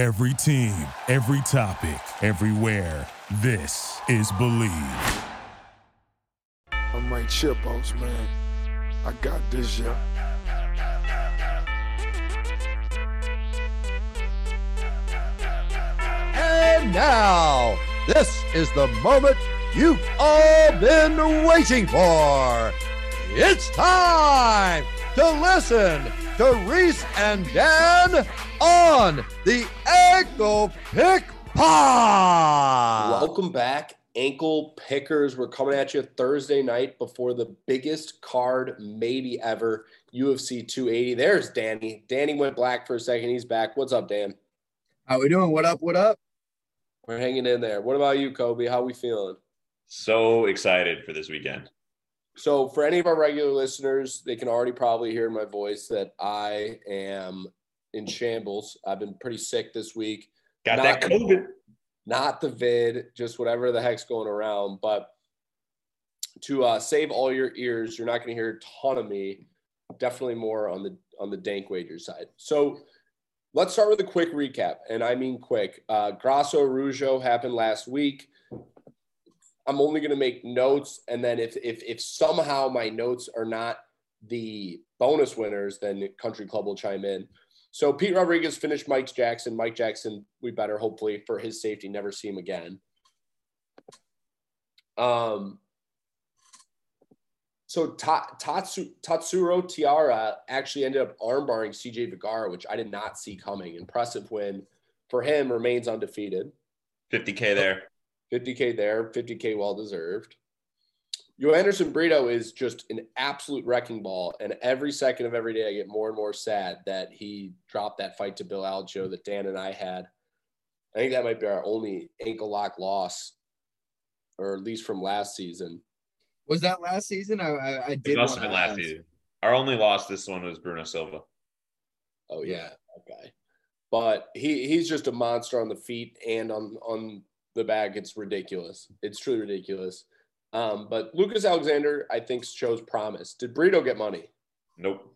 Every team, every topic, everywhere. This is Believe. I'm Mike Chipos, man. I got this, yeah. And now, this is the moment you've all been waiting for. It's time to listen to Reese and Dan on the Ankle Pick Pod. Welcome back, ankle pickers. We're coming at you Thursday night before the biggest card maybe ever, UFC 280. There's Danny. Danny went black for a second. He's back. What's up, Dan? How are we doing? What up? What up? We're hanging in there. What about you, Kobe? How we feeling? So excited for this weekend. So, for any of our regular listeners, they can already probably hear my voice that I am in shambles. I've been pretty sick this week. Got Not- that COVID. not the vid, just whatever the heck's going around. But to uh, save all your ears, you're not going to hear a ton of me. Definitely more on the on the dank wager side. So let's start with a quick recap, and I mean quick. Uh, Grasso Rujo happened last week. I'm only going to make notes, and then if if if somehow my notes are not the bonus winners, then Country Club will chime in. So Pete Rodriguez finished Mike Jackson. Mike Jackson, we better hopefully for his safety never see him again. Um. So Ta- Tatsu- Tatsuro Taira actually ended up armbarring CJ Vergara, which I did not see coming. Impressive win for him. Remains undefeated. 50K there. 50K there, 50K well deserved. Joanderson Brito is just an absolute wrecking ball. And every second of every day, I get more and more sad that he dropped that fight to Bill Algeo that Dan and I had. I think that might be our only ankle lock loss, or at least from last season. Was that last season? I I, I It must have been last ask. season. Our only loss this one was Bruno Silva. Oh yeah, okay. But he he's just a monster on the feet and on on the back. It's ridiculous. It's truly ridiculous. Um, but Lucas Alexander, I think, shows promise. Did Brito get money? Nope.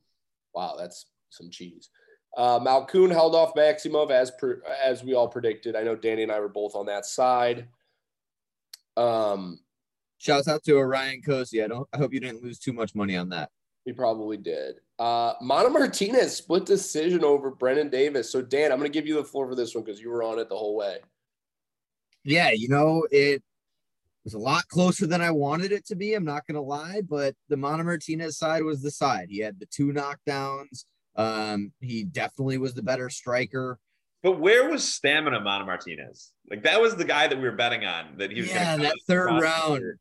Wow, that's some cheese. Uh, Malkoun held off Maximov as per, as we all predicted. I know Danny and I were both on that side. Um, Shouts out to Orion Cozy. I don't. I hope you didn't lose too much money on that. he probably did. Uh, Mana Martinez split decision over Brandon Davis. So Dan, I'm going to give you the floor for this one because you were on it the whole way. Yeah, you know it was a lot closer than I wanted it to be. I'm not gonna lie, but the Mana Martinez side was the side. He had the two knockdowns. Um, he definitely was the better striker. But where was Stamina Mana Martinez? Like that was the guy that we were betting on that he was Yeah, gonna that third round. here.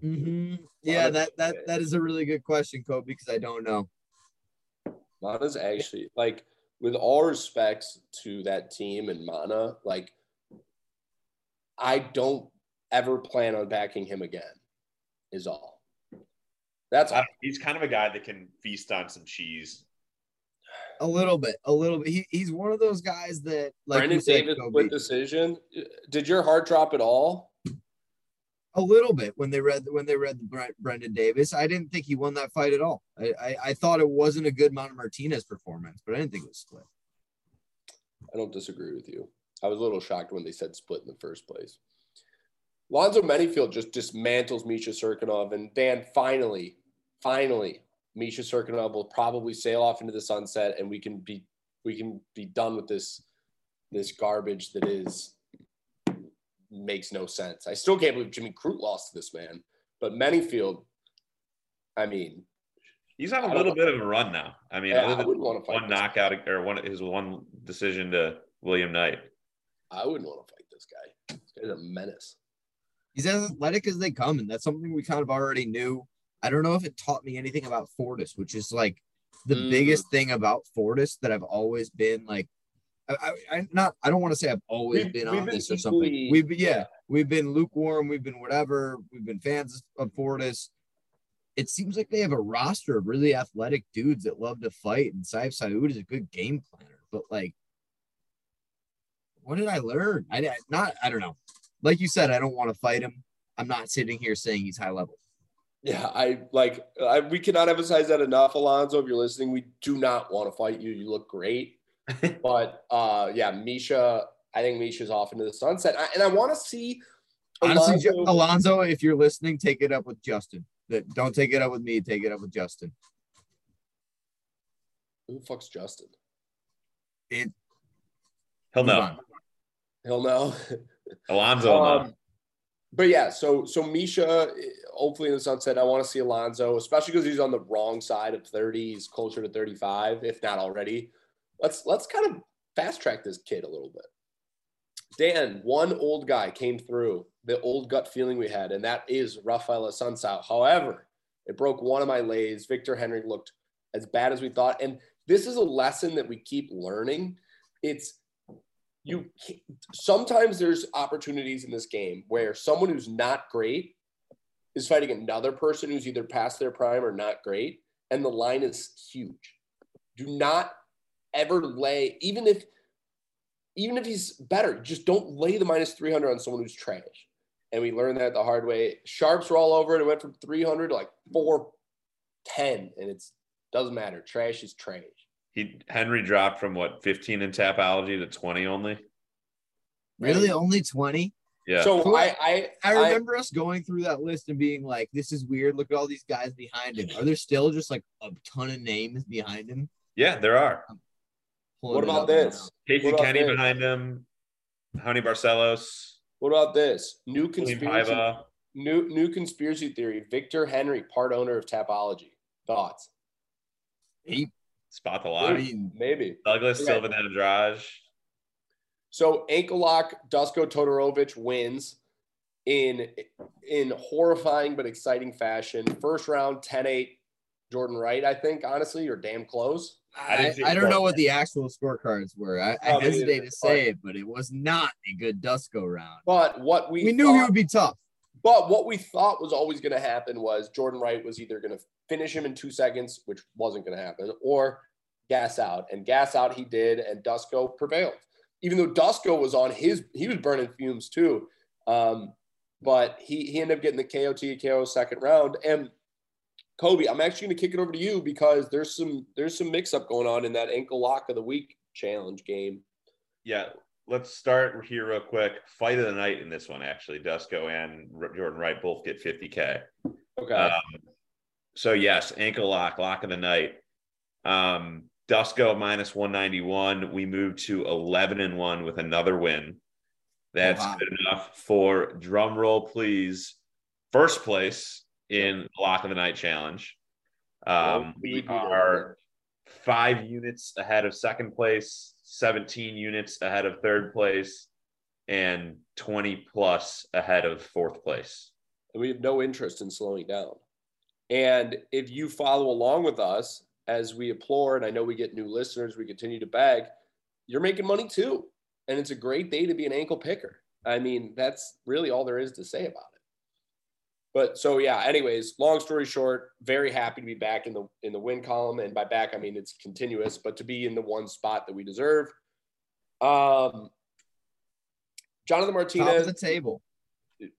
hmm Yeah, that that that is a really good question, Kobe, because I don't know. Mana's actually like, with all respects to that team and Mana, like, I don't ever plan on backing him again. Is all. That's all. don't- He's kind of a guy that can feast on some cheese. A little bit, a little bit. He, he's one of those guys that, like Brandon said, Davis Kobe, split decision. Did your heart drop at all? a little bit when they read when they read the Brandon Davis. I didn't think he won that fight at all. I, I, I thought it wasn't a good Mana Martinez performance, but I didn't think it was split. I don't disagree with you. I was a little shocked when they said split in the first place. Lonzo Menifield just dismantles Misha Cirkunov, and Dan finally, finally, Misha Cirkunov will probably sail off into the sunset, and we can be we can be done with this this garbage that is makes no sense. I still can't believe Jimmy Crute lost to this man, but Menifield, I mean, He's on a little bit of a run now. I mean, Yeah, I wouldn't wanna fight one knockout or one his one decision to William Knight. I wouldn't want to fight this guy. This guy's a menace. He's as athletic as they come, and that's something we kind of already knew. I don't know if it taught me anything about Fortis, which is like the Mm. biggest thing about Fortis that I've always been like. I, I, I not I don't want to say I've always We've- been we've on been this or something. We've been, yeah, we've been lukewarm, we've been whatever, we've been fans of Fortis. It seems like they have a roster of really athletic dudes that love to fight, and Saif Saud is a good game planner. But like, what did I learn? I I- not I don't know. Like you said, I don't want to fight him. I'm not sitting here saying he's high level. Yeah, I like. I, we cannot emphasize that enough, Alonzo. If you're listening, we do not want to fight you. You look great. but uh, yeah, Misha. I think Misha's off into the sunset, I, and I want to see. Honestly, Ju- Alonzo, if you're listening, take it up with Justin. That don't take it up with me. Take it up with Justin. who the fuck's Justin? It, He'll know. on. He'll know. Alonzo. Um, but yeah, so so Misha, hopefully in the sunset, I want to see Alonzo, especially because he's on the wrong side of 30. He's closer to 35, if not already. Let's let's kind of fast track this kid a little bit. Dan, one old guy came through the old gut feeling we had, and that is Raphael Assunção. However, it broke one of my lays. Victor Henry looked as bad as we thought, and this is a lesson that we keep learning. It's you sometimes there's opportunities in this game where someone who's not great is fighting another person who's either past their prime or not great and the line is huge. Do not ever lay even if even if he's better just don't lay the minus 300 on someone who's trash. And we learned that the hard way. Sharps were all over it. It went from 300 to like 410 and it's doesn't matter. Trash is trash He Henry dropped from what 15 in tapology to 20 only. really only twenty. Yeah. so I, I I remember us going through that list and being like, "This is weird. Look at all these guys behind him. Are there still just like a ton of names behind him?" yeah, there are. What about up right this Casey What Kenny this? behind him. Raoni Barcelos. What about this new conspiracy? New new conspiracy theory. Victor Henry, part owner of Tapology. Thoughts? He, Spot the I mean, Maybe. Douglas Yeah. Silva de Andrade. So ankle lock. Dusko Todorovic wins in in horrifying but exciting fashion. First round, 10-8. Jordan Wright, I think, honestly, you're damn close. I I, I don't know what the actual scorecards were. I, I Oh, hesitate to say it, but it was not a good Dusko round. But what we We knew he would be tough. But what we thought was always going to happen was Jordan Wright was either going to finish him in two seconds, which wasn't going to happen, or gas out. And gas out he did, and Dusko prevailed. Even though Dusko was on his, he was burning fumes too. Um, but he, he ended up getting the KO TKO second round. And Kobe, I'm actually going to kick it over to you because there's some there's some mix up going on in that ankle lock of the week challenge game. Yeah, let's start here real quick. Fight of the night in this one, actually. Dusko and Jordan Wright both get 50K. Okay. Um, so, yes, ankle lock, lock of the night. Um, Dusko minus 191. We move to 11 and 1 with another win. That's wow. good enough for drum roll, please. First place in the lock of the night challenge. Um, we Indeed, we did. are five units ahead of second place, 17 units ahead of third place, and 20 plus ahead of fourth place. and we have no interest in slowing down. And if you follow along with us as we implore, and I know we get new listeners, we continue to beg, you're making money too. And it's a great day to be an ankle picker. I mean, that's really all there is to say about it. But so yeah, anyways, long story short, very happy to be back in the in the win column. And by back, I mean it's continuous, but to be in the one spot that we deserve. Um Jonathan Top of Martinez. the table.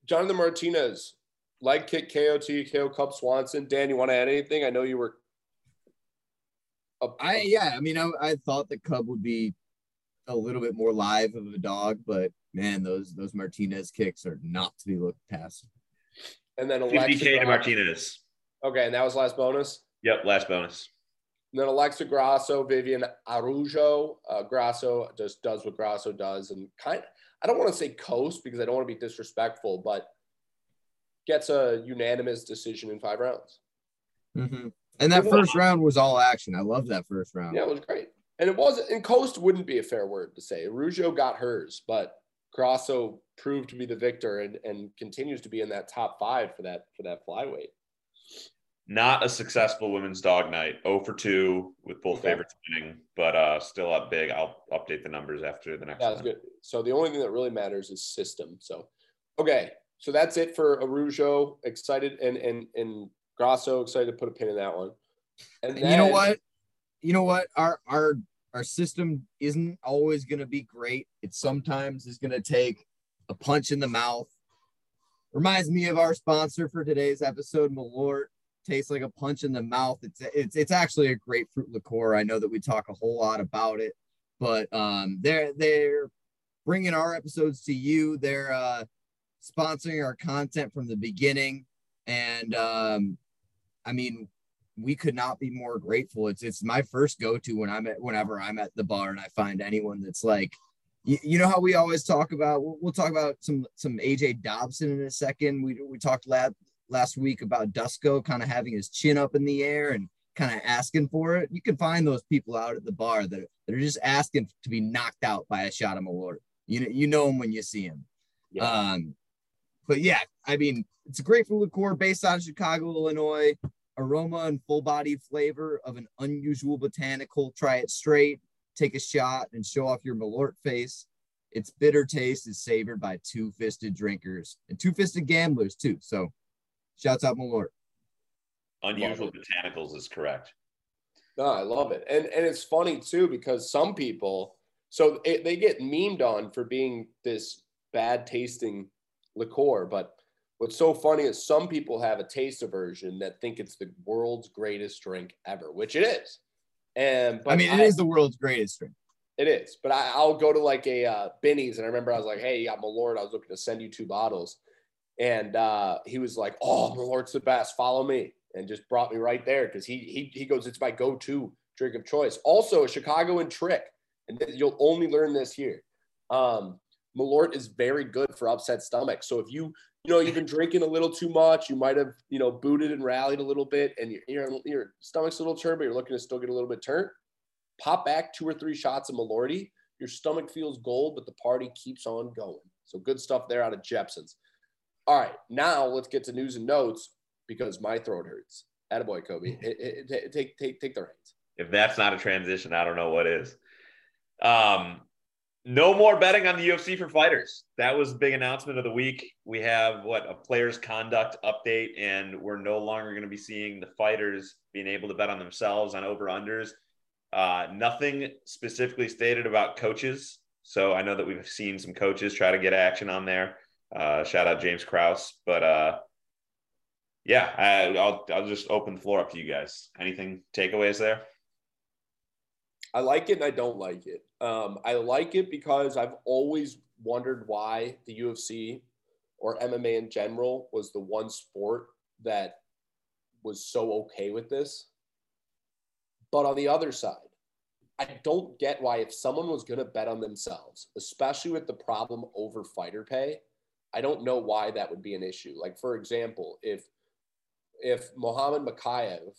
Jonathan Martinez, leg kick, KO, TKO, Cub Swanson. Dan, you want to add anything? I know you were. A, I yeah, I mean, I, I thought the Cub would be a little bit more live of a dog, but man, those those Martinez kicks are not to be looked past. and then Alexa. 50K to Martinez. Okay, and that was last bonus. Yep, last bonus. And then Alexa Grasso, Viviane Araújo. Uh, Grasso just does what Grasso does, and kind. I don't want to say coast because I don't want to be disrespectful, but gets a unanimous decision in five rounds. Mm-hmm. And that first round was all action. I love that first round. Yeah, it was great. And it wasn't, and coast wouldn't be a fair word to say. Araújo got hers, but Grasso proved to be the victor and, and continues to be in that top five for that for that flyweight. Not a successful women's dog night. 0 for 2 with both Okay. favorites winning, but uh still up big. I'll update the numbers after the next That was one. good. So the only thing that really matters is system. So okay. So that's it for Araújo. Excited and and and Grasso excited to put a pin in that one. And And you know what? You know what? Our our our system isn't always going to be great. It sometimes is going to take a punch in the mouth. Reminds me of our sponsor for today's episode, Malort. Tastes like a punch in the mouth. It's it's it's actually a grapefruit liqueur. I know that we talk a whole lot about it. but um, they're they're bringing our episodes to you. They're uh, sponsoring our content from the beginning, and um, I mean, we could not be more grateful. It's it's my first go to when I'm at whenever I'm at the bar and I find anyone that's like, you, you know how we always talk about. We'll, we'll, talk about some some AJ Dobson in a second. We we talked last last week about Dusko kind of having his chin up in the air and kind of asking for it. You can find those people out at the bar that, that are just asking to be knocked out by a shot of Malort. You know, you know him when you see him. Yeah. Um, but yeah, I mean, it's a grapefruit liqueur based on Chicago, Illinois. Aroma and full bodied flavor of an unusual botanical. Try it straight, take a shot, and show off your Malort face. Its bitter taste is savored by two fisted drinkers and two fisted gamblers, too. So, shouts out Malort. Unusual botanicals is correct. No, I love it. And, and it's funny, too, because some people, so it, they get memed on for being this bad tasting liqueur, but What's so funny is some people have a taste aversion that think it's the world's greatest drink ever, which it is. And I mean, it I, is the world's greatest drink. It is, but I, will go to like a uh, and I remember I was like, "Hey, you got Malort. I was looking to send you two bottles," and uh, he was like, "Oh, Malort's the best. Follow me," and just brought me right there because he he he goes, "It's my go-to drink of choice." Also, a Chicagoan trick, and you'll only learn this here. Um, Malort is very good for upset stomach. So if you you know, you've been drinking a little too much. You might have, you know, booted and rallied a little bit, and your your, your stomach's a little turned, but you're looking to still get a little bit turned. Pop back two or three shots of Malorty. Your stomach feels gold, but the party keeps on going. So good stuff there out of Jeppson's. All right, now let's get to news and notes because my throat hurts. Attaboy, Kobe. take take take the reins. If that's not a transition, I don't know what is. Um, no more betting on the UFC for fighters. That was the big announcement of the week. We have what a player's conduct update, and we're no longer going to be seeing the fighters being able to bet on themselves on over unders. Uh, nothing specifically stated about coaches. So I know that we've seen some coaches try to get action on there. Uh, shout out James Krause, but uh, yeah, I, I'll I'll just open the floor up to you guys. Anything takeaways there? I like it and I don't like it. Um, I like it because I've always wondered why the UFC or MMA in general was the one sport that was so okay with this. But on the other side, I don't get why if someone was going to bet on themselves, especially with the problem over fighter pay, I don't know why that would be an issue. Like for example, if if Mohammed Mokaev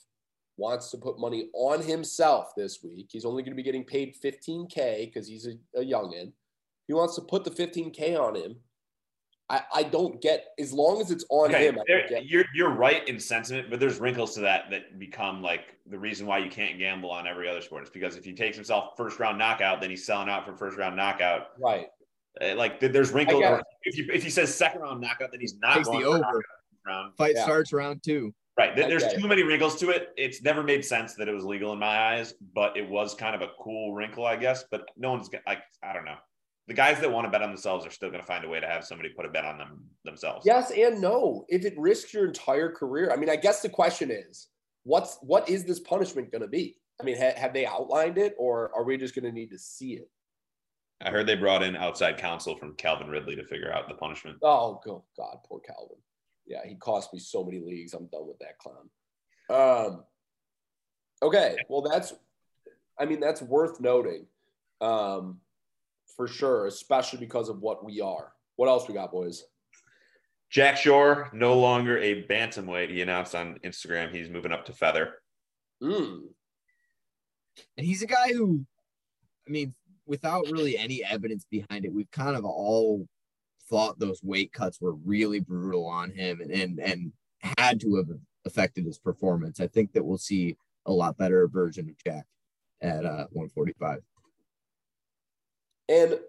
wants to put money on himself this week. He's only going to be getting paid 15K because he's a, a youngin. He wants to put the 15K on him. I, I don't get as long as it's on okay, him. you're you're right in sentiment, but there's wrinkles to that that become like the reason why you can't gamble on every other sport is because if he takes himself first round knockout, then he's selling out for first round knockout. Right. Uh, like there's wrinkles. If, you, if he says second round knockout, then he's not Takes the over. Round. Fight yeah. starts round two. Right. There's too many wrinkles to it. It's never made sense that it was legal in my eyes, but it was kind of a cool wrinkle, I guess. But no one's like, I don't know. The guys that want to bet on themselves are still going to find a way to have somebody put a bet on them themselves. Yes and no. If it risks your entire career, I mean, I guess the question is, what's what is this punishment going to be? I mean, ha- have they outlined it, or are we just going to need to see it? I heard they brought in outside counsel from Calvin Ridley to figure out the punishment. Oh, God, poor Calvin yeah, he cost me so many leagues. I'm done with that clown. Um, okay, well, that's, I mean, that's worth noting um, for sure, especially because of what we are. What else we got, boys? Jack Shore, no longer a bantamweight. He announced on Instagram he's moving up to feather. Mm. And he's a guy who, I mean, without really any evidence behind it, we've kind of all thought those weight cuts were really brutal on him and, and, and had to have affected his performance. I think that we'll see a lot better version of Jack at uh, 145. And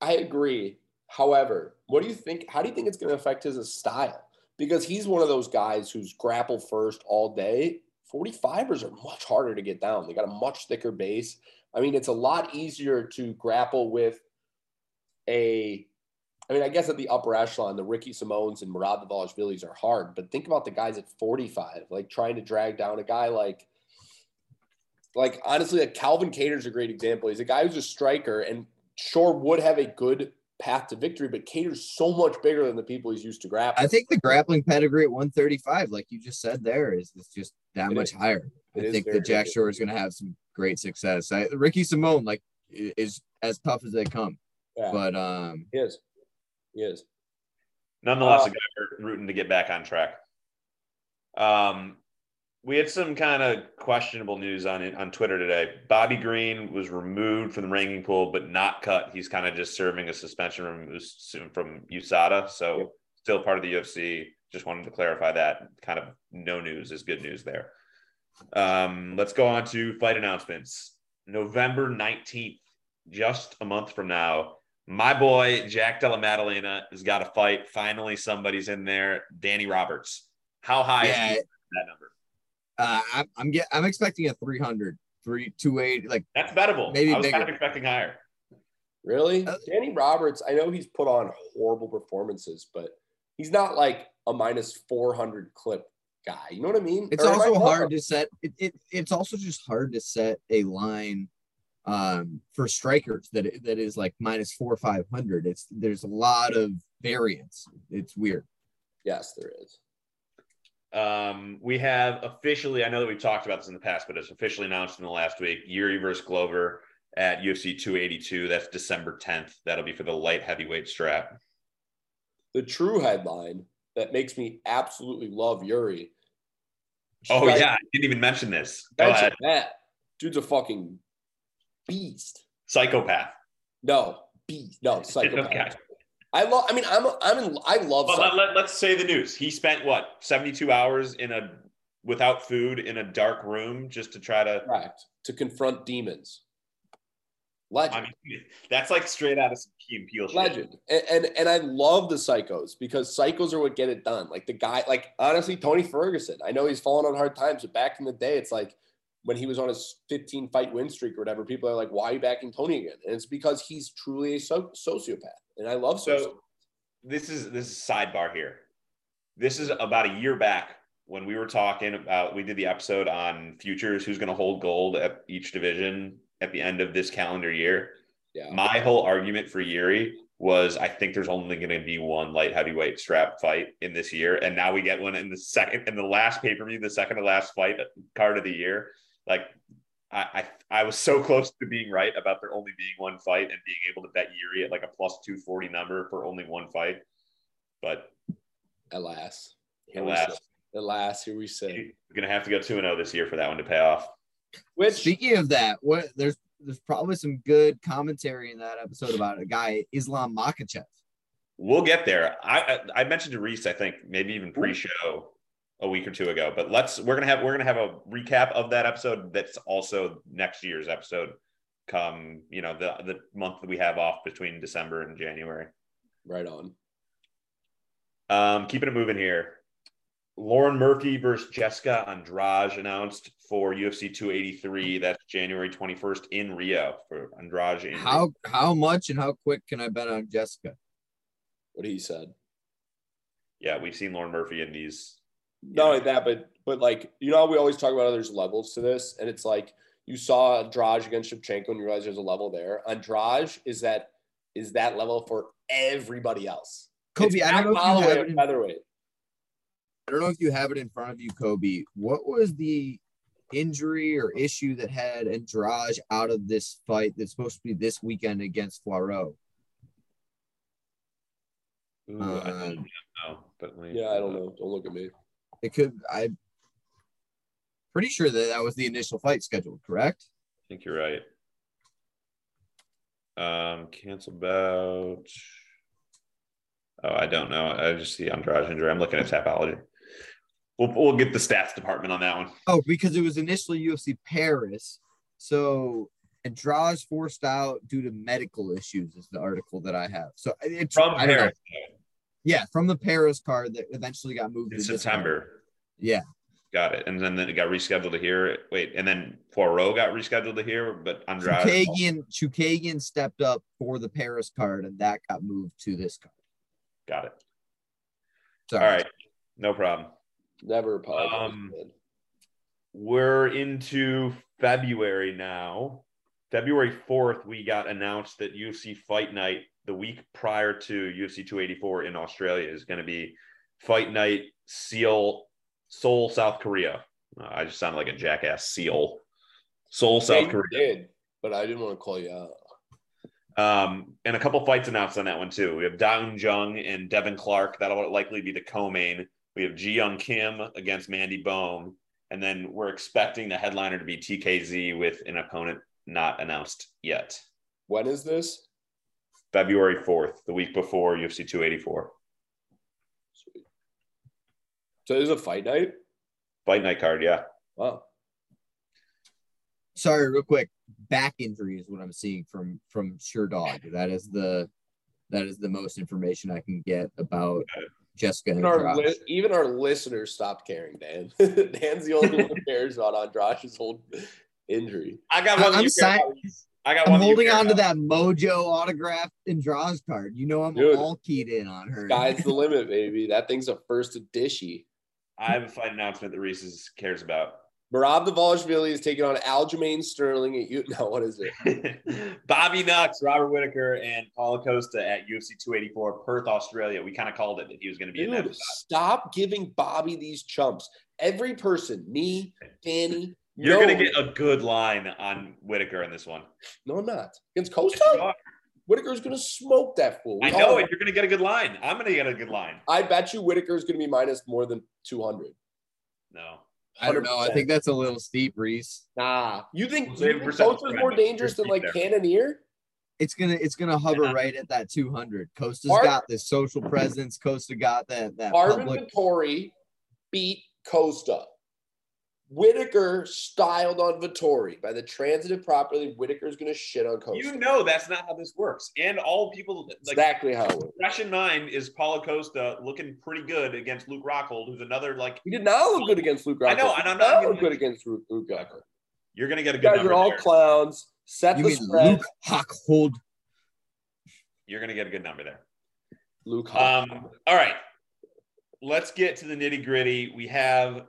I agree. However, what do you think? How do you think it's going to affect his style? Because he's one of those guys who's grapple first all day. 45ers are much harder to get down. They got a much thicker base. I mean, it's a lot easier to grapple with a I mean, I guess at the upper echelon, the Ricky Simones and Merab Dvalishvilis are hard, but think about the guys at 45, like trying to drag down a guy like like honestly, like Calvin Kattar's a great example. He's a guy who's a striker and sure would have a good path to victory, but Kattar's so much bigger than the people he's used to grapple. I think the grappling pedigree at 135, like you just said there, is, just that It much is. higher. It I think that Jack good. Shore is going to have some great success. I, Ricky Simone, like, is as tough as they come. yeah, But um, he is. He is. Nonetheless, Uh, a guy we're rooting to get back on track. Um, we had some kind of questionable news on on Twitter today. Bobby Green was removed from the ranking pool, but not cut. He's kind of just serving a suspension from from USADA, so Yep. still part of the UFC. Just wanted to clarify that. Kind of no news is good news there. Um, let's go on to fight announcements. November nineteenth, just a month from now. My boy Jack Della Maddalena has got a fight. Finally, somebody's in there. Danny Roberts. How high Yeah. is that number? uh, I'm I'm, get, I'm expecting a 300, 3, 280. Like, That's bettable. Maybe I was kind of expecting higher. Really? Uh, Danny Roberts, I know he's put on horrible performances, but he's not like a minus 400 clip guy. You know what I mean? it's Or also hard to set. It, it it's also just hard to set a line um for strikers that that is like minus four or five hundred. It's there's a lot of variance. It's weird. Yes, there is. Um, we have officially, I know that we've talked about this in the past, but it's officially announced in the last week Yuri versus Glover at UFC 282. That's December 10th. That'll be for the light heavyweight strap. The true headline that makes me absolutely love Yuri. Oh, Guys, yeah. I didn't even mention this. Go mention ahead. that. Dude's a fucking beast. Psychopath. No, beast. No, psychopath. Okay. I love. I mean, I'm. I'm in. I love. Well, let, let, us say the news. He spent what 72 hours in a without food in a dark room just to try to. Correct. To confront demons. Legend. I mean, that's like straight out of some Key and Peele shit. legend and, and and i love the psychos because psychos are what get it done like the guy like honestly tony ferguson i know he's fallen on hard times but back in the day it's like when he was on his 15 fight win streak or whatever people are like why are you backing tony again and it's because he's truly a so- sociopath and i love So- sociopaths this is this is sidebar here. This is about a year back when we were talking about we did the episode on futures, who's going to hold gold at each division at the end of this calendar year. yeah My whole argument for Yuri was I think there's only going to be one light heavyweight strap fight in this year, and now we get one in the second in the last pay per view, the second to last fight card of the year. Like I, I I was so close to being right about there only being one fight and being able to bet Yuri at like a plus two forty number for only one fight, but alas Here alas, alas here we sit you're gonna have to go two and zero this year for that one to pay off. which Speaking of that, what there's there's probably some good commentary in that episode about a guy Islam Makhachev. We'll get there. I I, I mentioned to Reese, I think maybe even pre-show a week or two ago. But let's we're gonna have we're gonna have a recap of that episode. That's also next year's episode. Come you know the the month that we have off between December and January. right on Um, keeping it moving here. Lauren Murphy versus Jessica Andrade announced for UFC 283. That's January 21st in Rio for Andrade. In Rio. How how much and how quick can I bet on Jessica? what he said Yeah, we've seen Lauren Murphy in these. Not only that, but but like you know, how we always talk about how there's levels to this, and it's like you saw Andrade against Shevchenko, and you realize there's a level there. Andrade is that is that level for everybody else. Kobe, It's I don't know if you have it in, featherweight. I don't know if you have it in front of you, Kobe. What was the injury or issue that had Andrade out of this fight that's supposed to be this weekend against Fiorot? Ooh, I Um, don't know, but Yeah, I don't know. Don't look at me. It could. I'm pretty sure that that was the initial fight scheduled. Correct? I think you're right. Um, cancel bout. Oh, I don't know. I just see Andrade injury. I'm looking at Tapology. We'll, we'll get the stats department on that one. Oh, because it was initially UFC Paris. So Andrade forced out due to medical issues is the article that I have. So it's From don't know. Paris Yeah, from the Paris card that eventually got moved in to this. September. Yeah. Got it. And then it got rescheduled to here. Wait, and then Fiorot got rescheduled to here, but Andrade. Chookagian, Chookagian stepped up for the Paris card, and that got moved to this card. Got it. Sorry. All right. No problem. Never apologize. Um, we're into February now. February 4th, we got announced that UFC Fight Night the week prior to UFC 284 in Australia is going to be Fight Night Seal Seoul, South Korea. Uh, I just sounded like a jackass. Seal Seoul, South Yeah, Korea. did, but I didn't want to call you out. Um, and a couple fights announced on that one too. We have Daun Jung and Devin Clark. That'll likely be the co-main. We have Ji Young Kim against Mandy Böhm, and then we're expecting the headliner to be TKZ with an opponent not announced yet. When is this? February fourth, the week before UFC 284 Sweet. So there's a fight night. fight night card. Yeah, Wow. Sorry, real quick. Back injury is what I'm seeing from from Sherdog. That is the that is the most information I can get about Jessica Even our, li- even our listeners stopped caring, Dan. Dan's the only one who cares about Andrade's whole injury. I got one. that I'm you care about. I got I'm one. holding on to that Mojo autographed Andrade card. You know I'm Dude. all keyed in on her. Sky's the limit, baby. That thing's a first edition. I have a fight announcement that Reese's cares about. Merab Dvalishvili is taking on Aljamain Sterling at you. No, what is it? Bobby Knox, Robert Whittaker, and Paulo Costa at UFC 284, Perth, Australia. We kind of called it that he was going to be in that. Dude, stop giving Bobby these chumps. Every person, me, Danny. You're no, going to get a good line on Whittaker in this one. No, I'm not. Against Costa? Whittaker's going to smoke that fool. We I know all- it. You're going to get a good line. I'm going to get a good line. I bet you Whittaker's going to be minus more than 200. No. I don't know. I think that's a little steep, Reese. Nah. You think, you think Costa's more dangerous than like there. Cannonier? It's gonna it's gonna hover Yeah. right at that 200. Costa's Mark- got this social presence. Costa got that that Marvin public. Vettori beat Costa. Whittaker styled on Vettori. By the transitive properly, Whittaker's going to shit on Costa. You know that's not how this works. And all people like exactly how it works. fresh in mind is Paulo Costa looking pretty good against Luke Rockhold, who's another like He did not look good against Luke Rockhold. I know, and I'm not not even- look good against Luke, Luke Rockhold. you're going to get a You good guys number are all there. clowns. Set You the mean spread. Luke Rockhold? You're going to get a good number there. Luke. Um, all right. Let's get to the nitty gritty. We have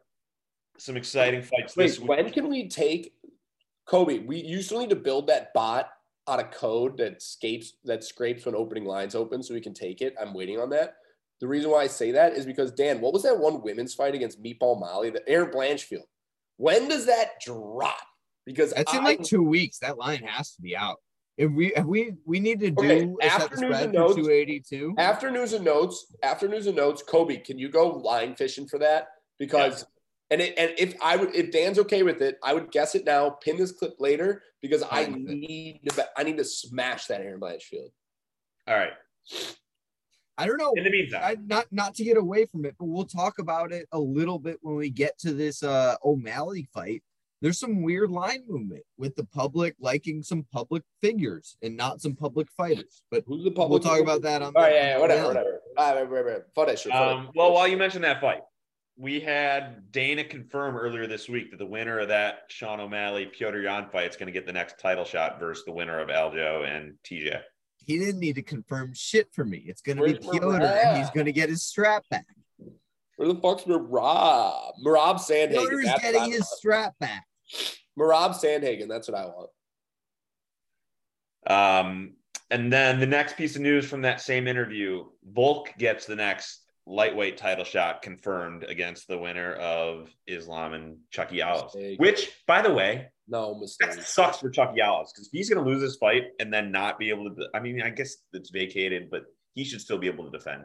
some exciting fights Wait, this week. when can we take Kobe? We you still need to build that bot out of code that escapes that scrapes when opening lines open so we can take it. I'm waiting on that. The reason why I say that is because Dan, what was that one women's fight against Meatball Molly, the Erin Blanchfield? When does that drop? Because That's in like two weeks. That line has to be out. If we if we we need to do Okay, a set afternoons and notes. 282. after news and notes, after news and notes, Kobe, can you go line fishing for that? Because and it, and if I would if Dan's okay with it, I would guess it now, pin this clip later because I Fine need to I need to smash that Erin Blanchfield. All right. I don't know. In the meantime, I, not not to get away from it, but we'll talk about it a little bit when we get to this uh O'Malley fight. There's some weird line movement with the public liking some public figures and not some public fighters. But Who's the public? we'll talk about that on. All the- yeah, yeah, on whatever, whatever. Whatever, whatever. Fuck that shit. fuck um, well, while you mentioned that fight, we had Dana confirm earlier this week that the winner of that Sean O'Malley Petr Yan fight is going to get the next title shot versus the winner of Aljo and TJ. He didn't need to confirm shit for me. It's gonna Where's be Petr, Merab? and he's gonna get his strap back. where the fuck's Merab? Merab Sandhagen. Petr's That's what I getting his want. strap back. Marab Sandhagen. That's what I want. Um, and then the next piece of news from that same interview Volk gets the next lightweight title shot confirmed against the winner of Islam and Chucky Yalos. Which, by the way, No mistake. that sucks for Chucky Yalos because he's going to lose this fight and then not be able to. I mean, I guess it's vacated, but he should still be able to defend.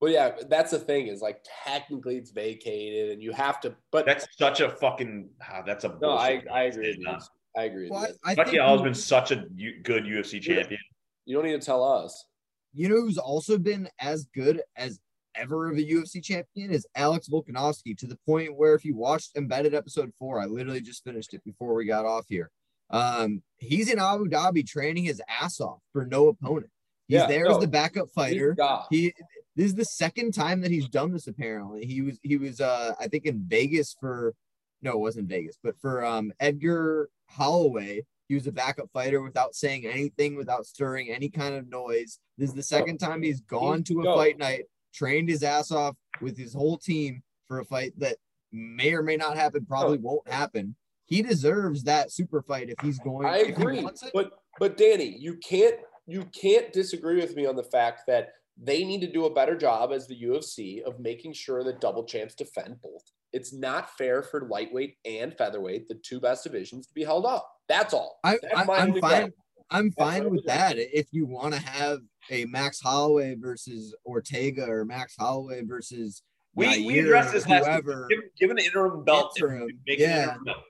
Well, yeah, that's the thing is like technically it's vacated and you have to, but That's such a fucking. ah, that's a. no, I, I agree. with you. I agree. Well, you. I, I Chucky think has been such a u- good UFC champion. You don't need to tell us. You know who's also been as good as ever of a UFC champion is Alex Volkanovski to the point where if you watched Embedded episode four, I literally just finished it before we got off here. Um, he's in Abu Dhabi training his ass off for no opponent. He's Yeah, there no. as the backup fighter. He this is the second time that he's done this apparently. He was he was uh I think in Vegas for no, it wasn't Vegas, but for um Edgar Holloway, he was a backup fighter without saying anything, without stirring any kind of noise. This is the second time he's gone to a fight night, trained his ass off with his whole team for a fight that may or may not happen, probably won't happen. He deserves that super fight if he's going. I agree, but but Danny, you can't you can't disagree with me on the fact that they need to do a better job as the UFC of making sure that double champs defend both. It's not fair for lightweight and featherweight, the two best divisions, to be held up. That's all. I, I'm fine. I'm That's fine with that. If you want to have a Max Holloway versus Ortega or Max Holloway versus We, we Yair addressed this last whoever. Give, give an interim belt. if Interim, you yeah. an interim belt.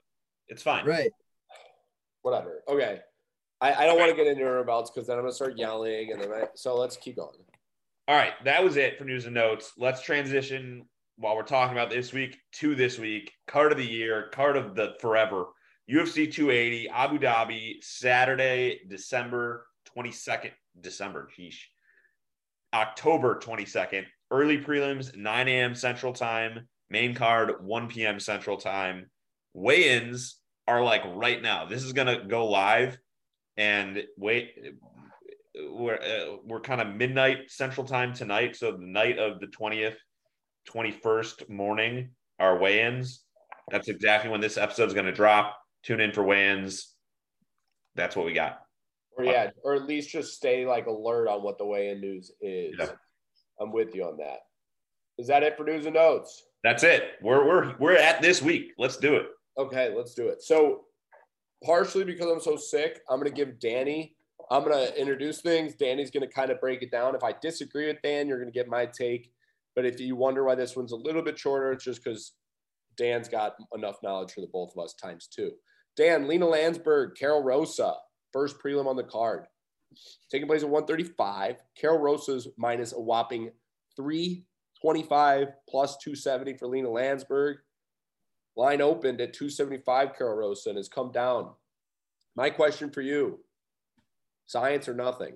It's fine. right? Whatever. Okay. I, I don't want to get into her belts because then I'm gonna start yelling and then I, so let's keep going. All right, that was it for news and notes. Let's transition while we're talking about this week to this week. Card of the year, card of the forever. UFC 280, Abu Dhabi, Saturday, December 22nd. December, sheesh. October 22nd. Early prelims, 9 a.m. Central Time. Main card, 1 p.m. Central Time. Weigh-ins are like right now. This is gonna go live, and wait, we're uh, we're kind of midnight Central Time tonight. So the night of the twentieth, twenty first morning are weigh-ins. That's exactly when this episode is going to drop. Tune in for weigh-ins. That's what we got. Or yeah, or at least just stay like alert on what the weigh-in news is. Yeah. I'm with you on that. Is that it for news and notes? That's it. We're we're we're at this week. Let's do it. Okay, let's do it. So, partially because I'm so sick, I'm going to give Danny, I'm going to introduce things. Danny's going to kind of break it down. If I disagree with Dan, you're going to get my take. But if you wonder why this one's a little bit shorter, it's just because Dan's got enough knowledge for the both of us times two. Dan, Lina Länsberg, Karol Rosa, first prelim on the card. Taking place at 135. Karol Rosa's minus a whopping 325 plus 270 for Lina Länsberg. Line opened at 275, Karol Rosa, and has come down. My question for you science or nothing?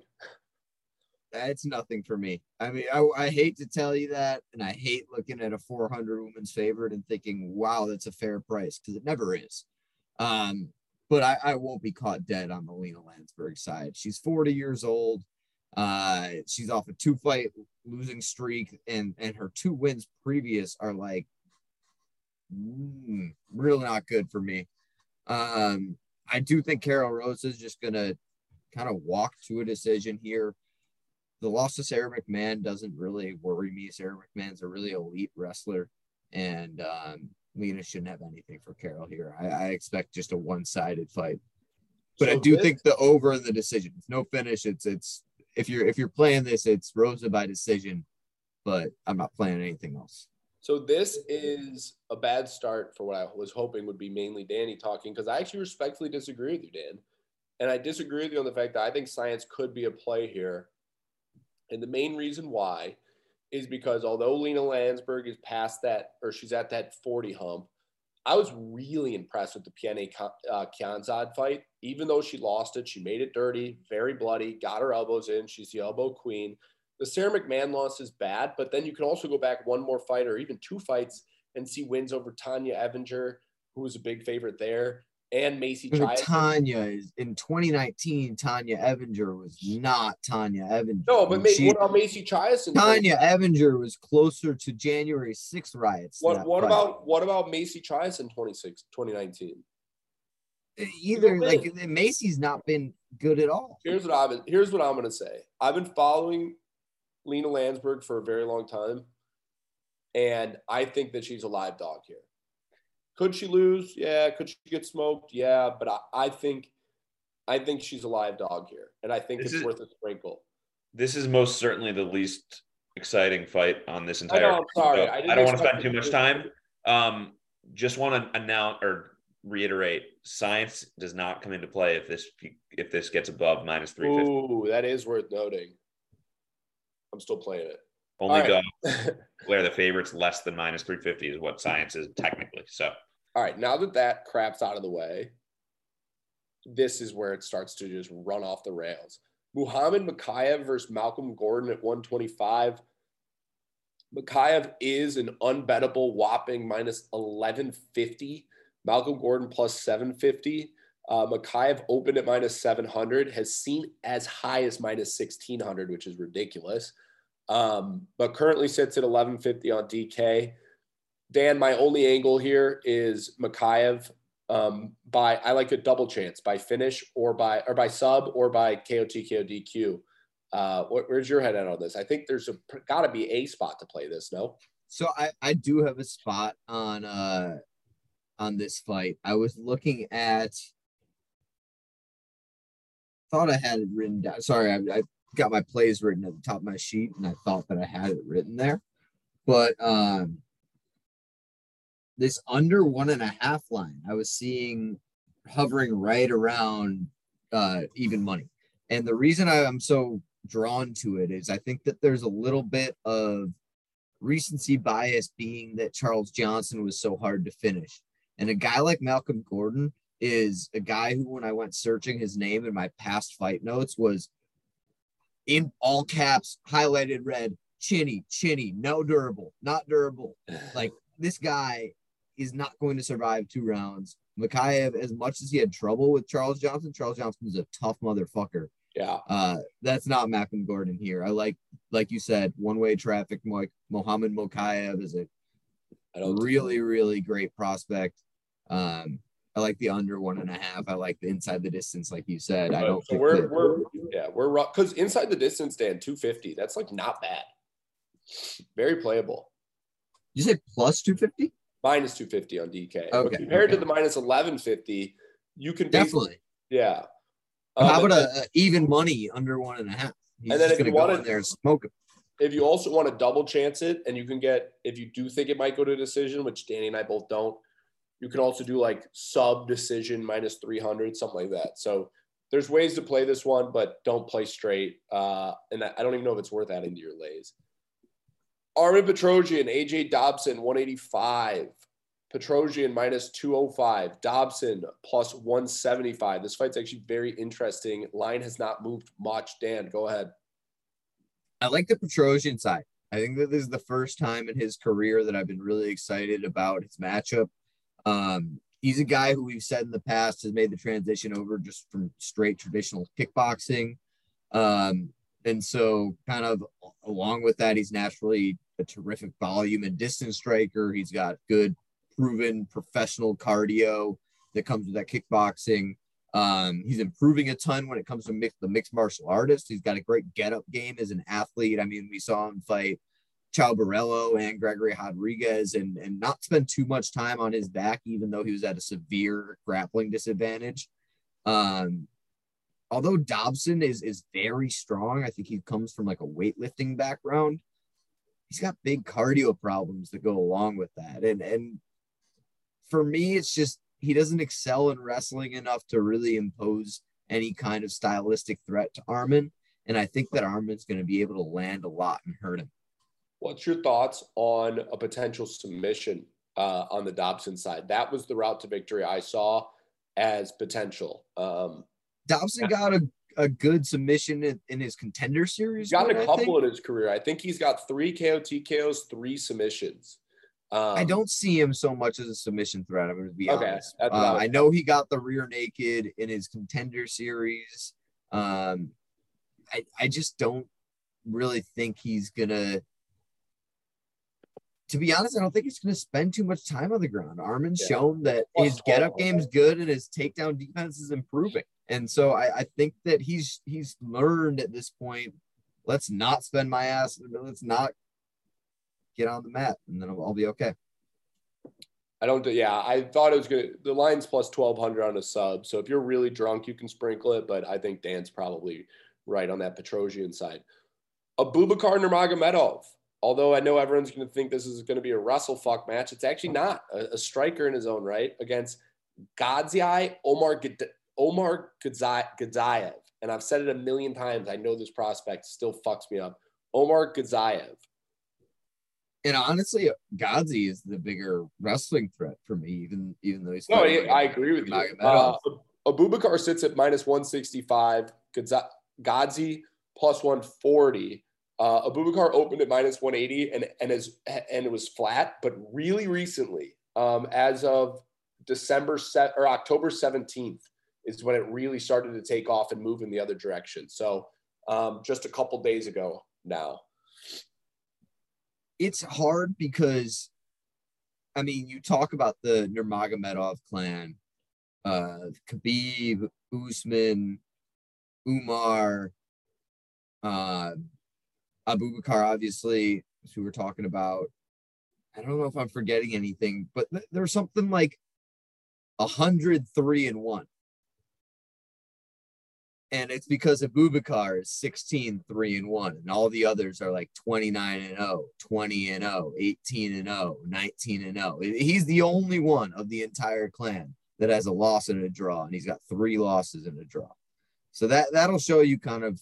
That's nothing for me. I mean, I, I hate to tell you that, and I hate looking at a 400 women's favorite and thinking, "Wow, that's a fair price," because it never is. Um, but I, I won't be caught dead on the Lina Länsberg side. She's 40 years old. Uh, she's off a two fight losing streak, and and her two wins previous are like mm, really not good for me. Um, I do think Carol Rose is just gonna kind of walk to a decision here. The loss to Sarah McMann doesn't really worry me. Sarah McMann's a really elite wrestler, and um, Lina shouldn't have anything for Karol here. I, I expect just a one-sided fight, but I do this- think the over in the decision. It's no finish. It's it's if you're if you're playing this, it's Rosa by decision, but I'm not playing anything else. So this is a bad start for what I was hoping would be mainly Danny talking because I actually respectfully disagree with you, Dan. And I disagree with you on the fact that I think science could be a play here. And the main reason why is because although Lina Länsberg is past that, or she's at that 40 hump, I was really impressed with the Pannie uh, Kianzad fight. Even though she lost it, she made it dirty, very bloody, got her elbows in. She's the elbow queen. The Sarah McMann loss is bad, but then you can also go back one more fight or even two fights and see wins over Tonya Evinger, who was a big favorite there, and Macy Tanya is in 2019. Tonya Evinger was not Tonya Evinger. No, but she- what about Macy Chiasson? Tonya Evinger was closer to January 6th riots. What what about what about Macy Chiasson 26, 2019? Eh, either Go like eh, Macy's not been good at all. Here's what I've been, here's what I'm gonna say. I've been following Lina Länsberg for a very long time, and I think that she's a live dog here. Could she lose? Yeah. Could she get smoked? Yeah. But I, I think I think she's a live dog here, and I think This it's is- worth a sprinkle. This is most certainly the least exciting fight on this I entire. know, I'm sorry. So I I, don't want to spend too much time. Um, just want to announce or reiterate: science does not come into play if this if this gets above minus three fifty. Ooh, that is worth noting. I'm still playing it. Only all go where the favorite's less than minus three fifty is what science is technically. So All right, now that that crap's out of the way, this is where it starts to just run off the rails. Muhammad Mokaev versus Malcolm Gordon at 125. Mokaev is an unbettable whopping minus 1150. Malcolm Gordon plus 750. Uh, Mokaev opened at minus 700, has seen as high as minus 1600, which is ridiculous. Um, but currently sits at 1150 on DK Dan, my only angle here is Mokaev um, by I like a double chance by finish or by or by sub or by KOT KODQ. Uh, where's your head at on this? I think there's a got to be a spot to play this. No. So I I do have a spot on uh on this fight. I was looking at thought I had it written down. Sorry, I, I got my plays written at the top of my sheet, and I thought that I had it written there. But um, this under one and a half line, I was seeing hovering right around uh, even money. And the reason I, am so drawn to it is I think that there's a little bit of recency bias being that Charles Johnson was so hard to finish. And a guy like Malcolm Gordon is a guy who, when I went searching his name in my past fight notes, was in all caps, highlighted red, chinny, chinny, no durable, not durable. Like this guy is not going to survive two rounds. Mokaev, as much as he had trouble with Charles Johnson, Charles Johnson is a tough motherfucker. Yeah. Uh, that's not Malcolm Gordon here. I like, like you said, one way traffic. Mo- Mohammed Mokaev is a really, really great prospect. Um, I like the under one and a half. I like the inside the distance, like you said. I don't. So we're, that- we're yeah we're because inside the distance, Dan, two fifty. That's like not bad. Very playable. You say plus two fifty? Minus two fifty on DK. Okay. But compared okay. to the minus eleven fifty, you can definitely. Yeah. Um, how about a, a, even money under one and a half? He's and then if you want in there and smoke it. If you also want to double chance it, and you can get if you do think it might go to decision, which Danny and I both don't, you can also do like sub decision minus 300, something like that. So there's ways to play this one, but don't play straight. Uh, and I don't even know if it's worth adding to your lays. Armen Petrosyan, AJ Dobson, 185. Petrosyan minus 205. Dobson plus 175. This fight's actually very interesting. Line has not moved much. Dan, go ahead. I like the Petrosyan side. I think that this is the first time in his career that I've been really excited about his matchup. Um, he's a guy who we've said in the past has made the transition over just from straight traditional kickboxing. Um, and so, kind of along with that, he's naturally a terrific volume and distance striker. He's got good, proven professional cardio that comes with that kickboxing. Um, he's improving a ton when it comes to mix, the mixed martial artist. He's got a great get up game as an athlete. I mean, we saw him fight Caio Borralho and Gregory Rodrigues and, and not spend too much time on his back, even though he was at a severe grappling disadvantage. Um, although Dobson is is very strong, I think he comes from like a weightlifting background. He's got big cardio problems that go along with that. And and for me, it's just he doesn't excel in wrestling enough to really impose any kind of stylistic threat to Armen. And I think that Armen's going to be able to land a lot and hurt him. What's your thoughts on a potential submission uh, on the Dobson side? That was the route to victory I saw as potential. Um, Dobson got a, a good submission in, in his contender series. He's got a couple in his career. I think he's got three KOTKOs, three submissions. Um, I don't see him so much as a submission threat. I'm going to be okay, honest. Uh, I, I know he got the rear naked in his contender series. Um, I, I just don't really think he's going to to be honest, I don't think he's going to spend too much time on the ground. Armen's yeah. shown that his get up game's good and his takedown defense is improving. And so I, I, think that he's he's learned at this point. Let's not spend my ass. Let's not get on the mat, and then I'll, I'll be okay. I don't. Yeah, I thought it was good. The line's plus twelve hundred on a sub. So if you're really drunk, you can sprinkle it. But I think Dan's probably right on that Petrosyan side. Abubakar Nurmagomedov although I know everyone's going to think this is going to be a wrestle fuck match, it's actually not a, a striker in his own right against Gadzhi Omar Omar Gadzayev. And I've said it a million times. I know this prospect still fucks me up. Omargadzhiev. And honestly, Gadzhi is the bigger wrestling threat for me, even even though he's. No, I, I agree with you. Uh, Abubakar sits at minus 165. Gadzhi plus 140. Uh, Abubakar opened at minus 180 and and is and it was flat, but really recently, um, as of December set or October 17th, is when it really started to take off and move in the other direction. So um, just a couple days ago now. It's hard because I mean, you talk about the Nurmagomedov clan, uh, Khabib, Usman, Umar, uh, Abubakar, obviously, who we're talking about. I don't know if I'm forgetting anything, but th- there's something like a hundred three and one. And it's because Abubakar is 16, 3 and 1, and all the others are like 29 and 0, 20 and 0, 18 and 0, 19 and 0. He's the only one of the entire clan that has a loss and a draw, and he's got three losses and a draw. So that that'll show you kind of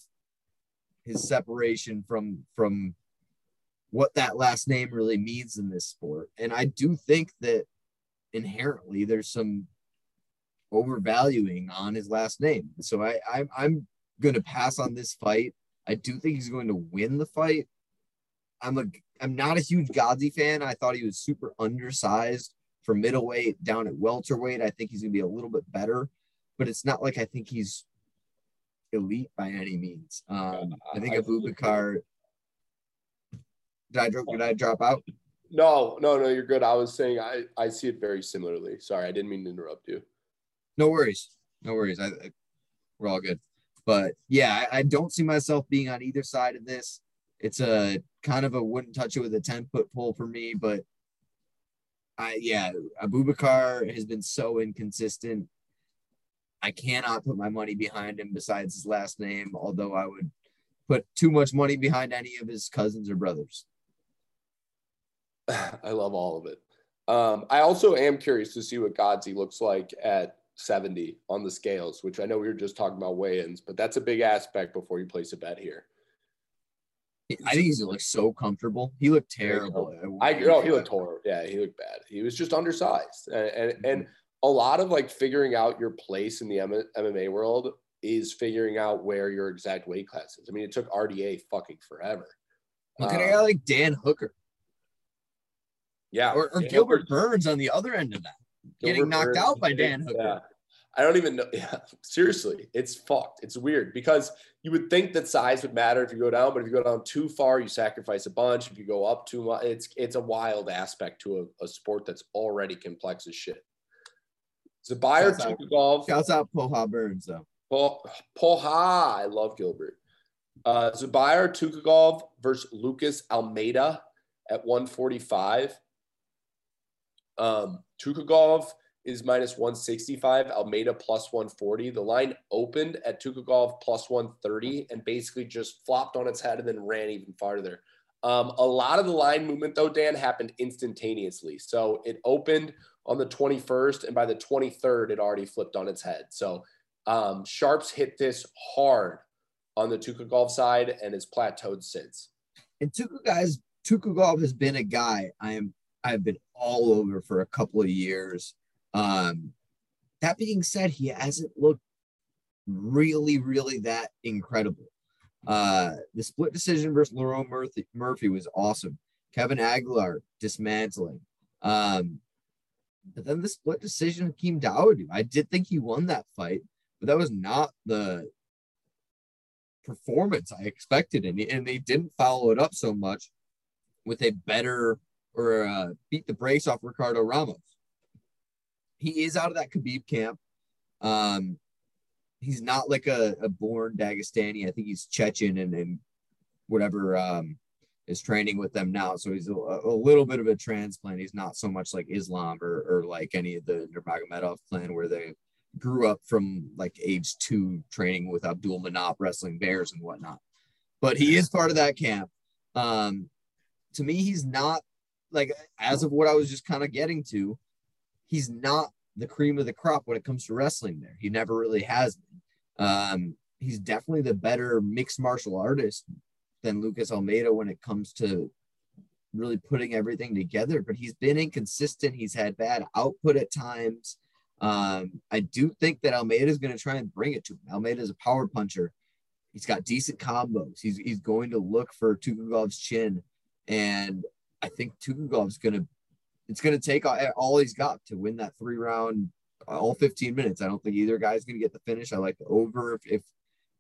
his separation from from what that last name really means in this sport. And I do think that inherently there's some overvaluing on his last name. So I, I I'm going to pass on this fight. I do think he's going to win the fight. I'm a I'm not a huge Gadzhi fan. I thought he was super undersized for middleweight down at welterweight. I think he's going to be a little bit better, but it's not like I think he's elite by any means. Um, I think Abubakar. Did I drop? Did I drop out? No, no, no, you're good. I was saying I, I see it very similarly. Sorry, I didn't mean to interrupt you. No worries. No worries. I, I we're all good. But yeah, I, I don't see myself being on either side of this. It's a kind of a wouldn't touch it with a 10 foot pole for me, but I yeah, Abubakar has been so inconsistent. I cannot put my money behind him besides his last name, although I would put too much money behind any of his cousins or brothers. I love all of it. Um, I also am curious to see what Gadzhi looks like at 70 on the scales, which I know we were just talking about weigh-ins, but that's a big aspect before you place a bet here. I think he looked so comfortable. He looked terrible. I know he looked horrible. Yeah, he looked bad. He was just undersized, and and, mm-hmm. and a lot of like figuring out your place in the MMA world is figuring out where your exact weight class is. I mean, it took RDA fucking forever. Look at a guy like Dan Hooker. Yeah. Or, or Gilbert Burns on the other end of that, Gilbert getting knocked Burns, out by Dan Hooker. Yeah. I don't even know. Yeah, seriously, it's fucked. It's weird because you would think that size would matter if you go down, but if you go down too far, you sacrifice a bunch. If you go up too much, it's it's a wild aspect to a, a sport that's already complex as shit. Zubair Tukhugov. Shouts out Poha Burns though. Poha, I love Gilbert. Uh, Zubair Tukhugov versus Lucas Almeida at 145. Um, Tukhugov is minus 165, Almeida plus 140. The line opened at Tukhugov plus 130 and basically just flopped on its head and then ran even farther. Um, a lot of the line movement, though, Dan, happened instantaneously. So it opened on the 21st, and by the 23rd, it already flipped on its head. So um, Sharps hit this hard on the Tukhugov side and has plateaued since. And Tuka guys, Tukhugov has been a guy I am I've been all over for a couple of years. Um, that being said, he hasn't looked really, really that incredible. Uh, the split decision versus Lerone Murphy, Murphy was awesome. Kevin Aguilar dismantling. Um, but then the split decision Hakeem Dawodu. I did think he won that fight, but that was not the performance I expected. And, and they didn't follow it up so much with a better or uh, beat the brace off Ricardo Ramos. He is out of that Khabib camp. Um, he's not like a, a born Dagestani. I think he's Chechen and, and whatever um, is training with them now. So he's a, a, little bit of a transplant. He's not so much like Islam or, or like any of the Nurmagomedov clan where they grew up from like age two training with Abdul Manap wrestling bears and whatnot. But he is part of that camp. Um, to me, he's not like as of what I was just kind of getting to, he's not the cream of the crop when it comes to wrestling there. He never really has been. Um, he's definitely the better mixed martial artist than Lucas Almeida when it comes to really putting everything together, but he's been inconsistent. He's had bad output at times. Um, I do think that Almeida is going to try and bring it to him. Almeida is a power puncher. He's got decent combos. He's, he's going to look for Tukhugov's chin. And I think Tukhugov's going to, it's going to take all he's got to win that three round, all 15 minutes. I don't think either guy's going to get the finish. I like the over if, if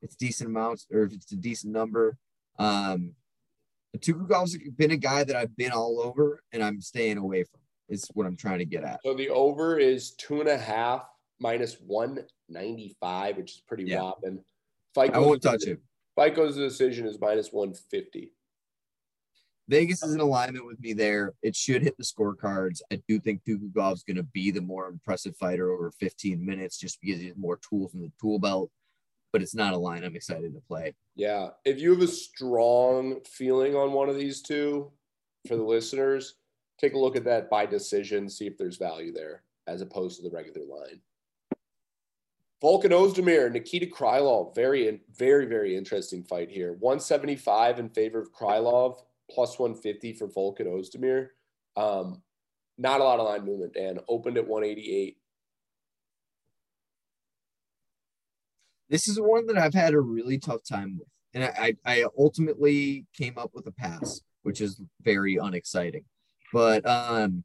it's decent amounts or if it's a decent number. Um, Tukhugov's been a guy that I've been all over and I'm staying away from. is what I'm trying to get at. So the over is two and a half minus one ninety five, which is pretty Yeah. whopping. Fight I won't touch goes to decision is minus one fifty. Vegas is in alignment with me there. It should hit the scorecards. I do think Tukhugov's going to be the more impressive fighter over 15 minutes just because he has more tools in the tool belt. But it's not a line I'm excited to play. Yeah. If you have a strong feeling on one of these two for the listeners, take a look at that by decision, see if there's value there as opposed to the regular line. Volkan Ozdemir, Nikita Krylov, very, very, very interesting fight here. 175 in favor of Krylov, plus 150 for Volkan Ozdemir. Um, not a lot of line movement, Dan. Opened at 188. This is one that I've had a really tough time with. And I, I, ultimately came up with a pass, which is very unexciting. But um,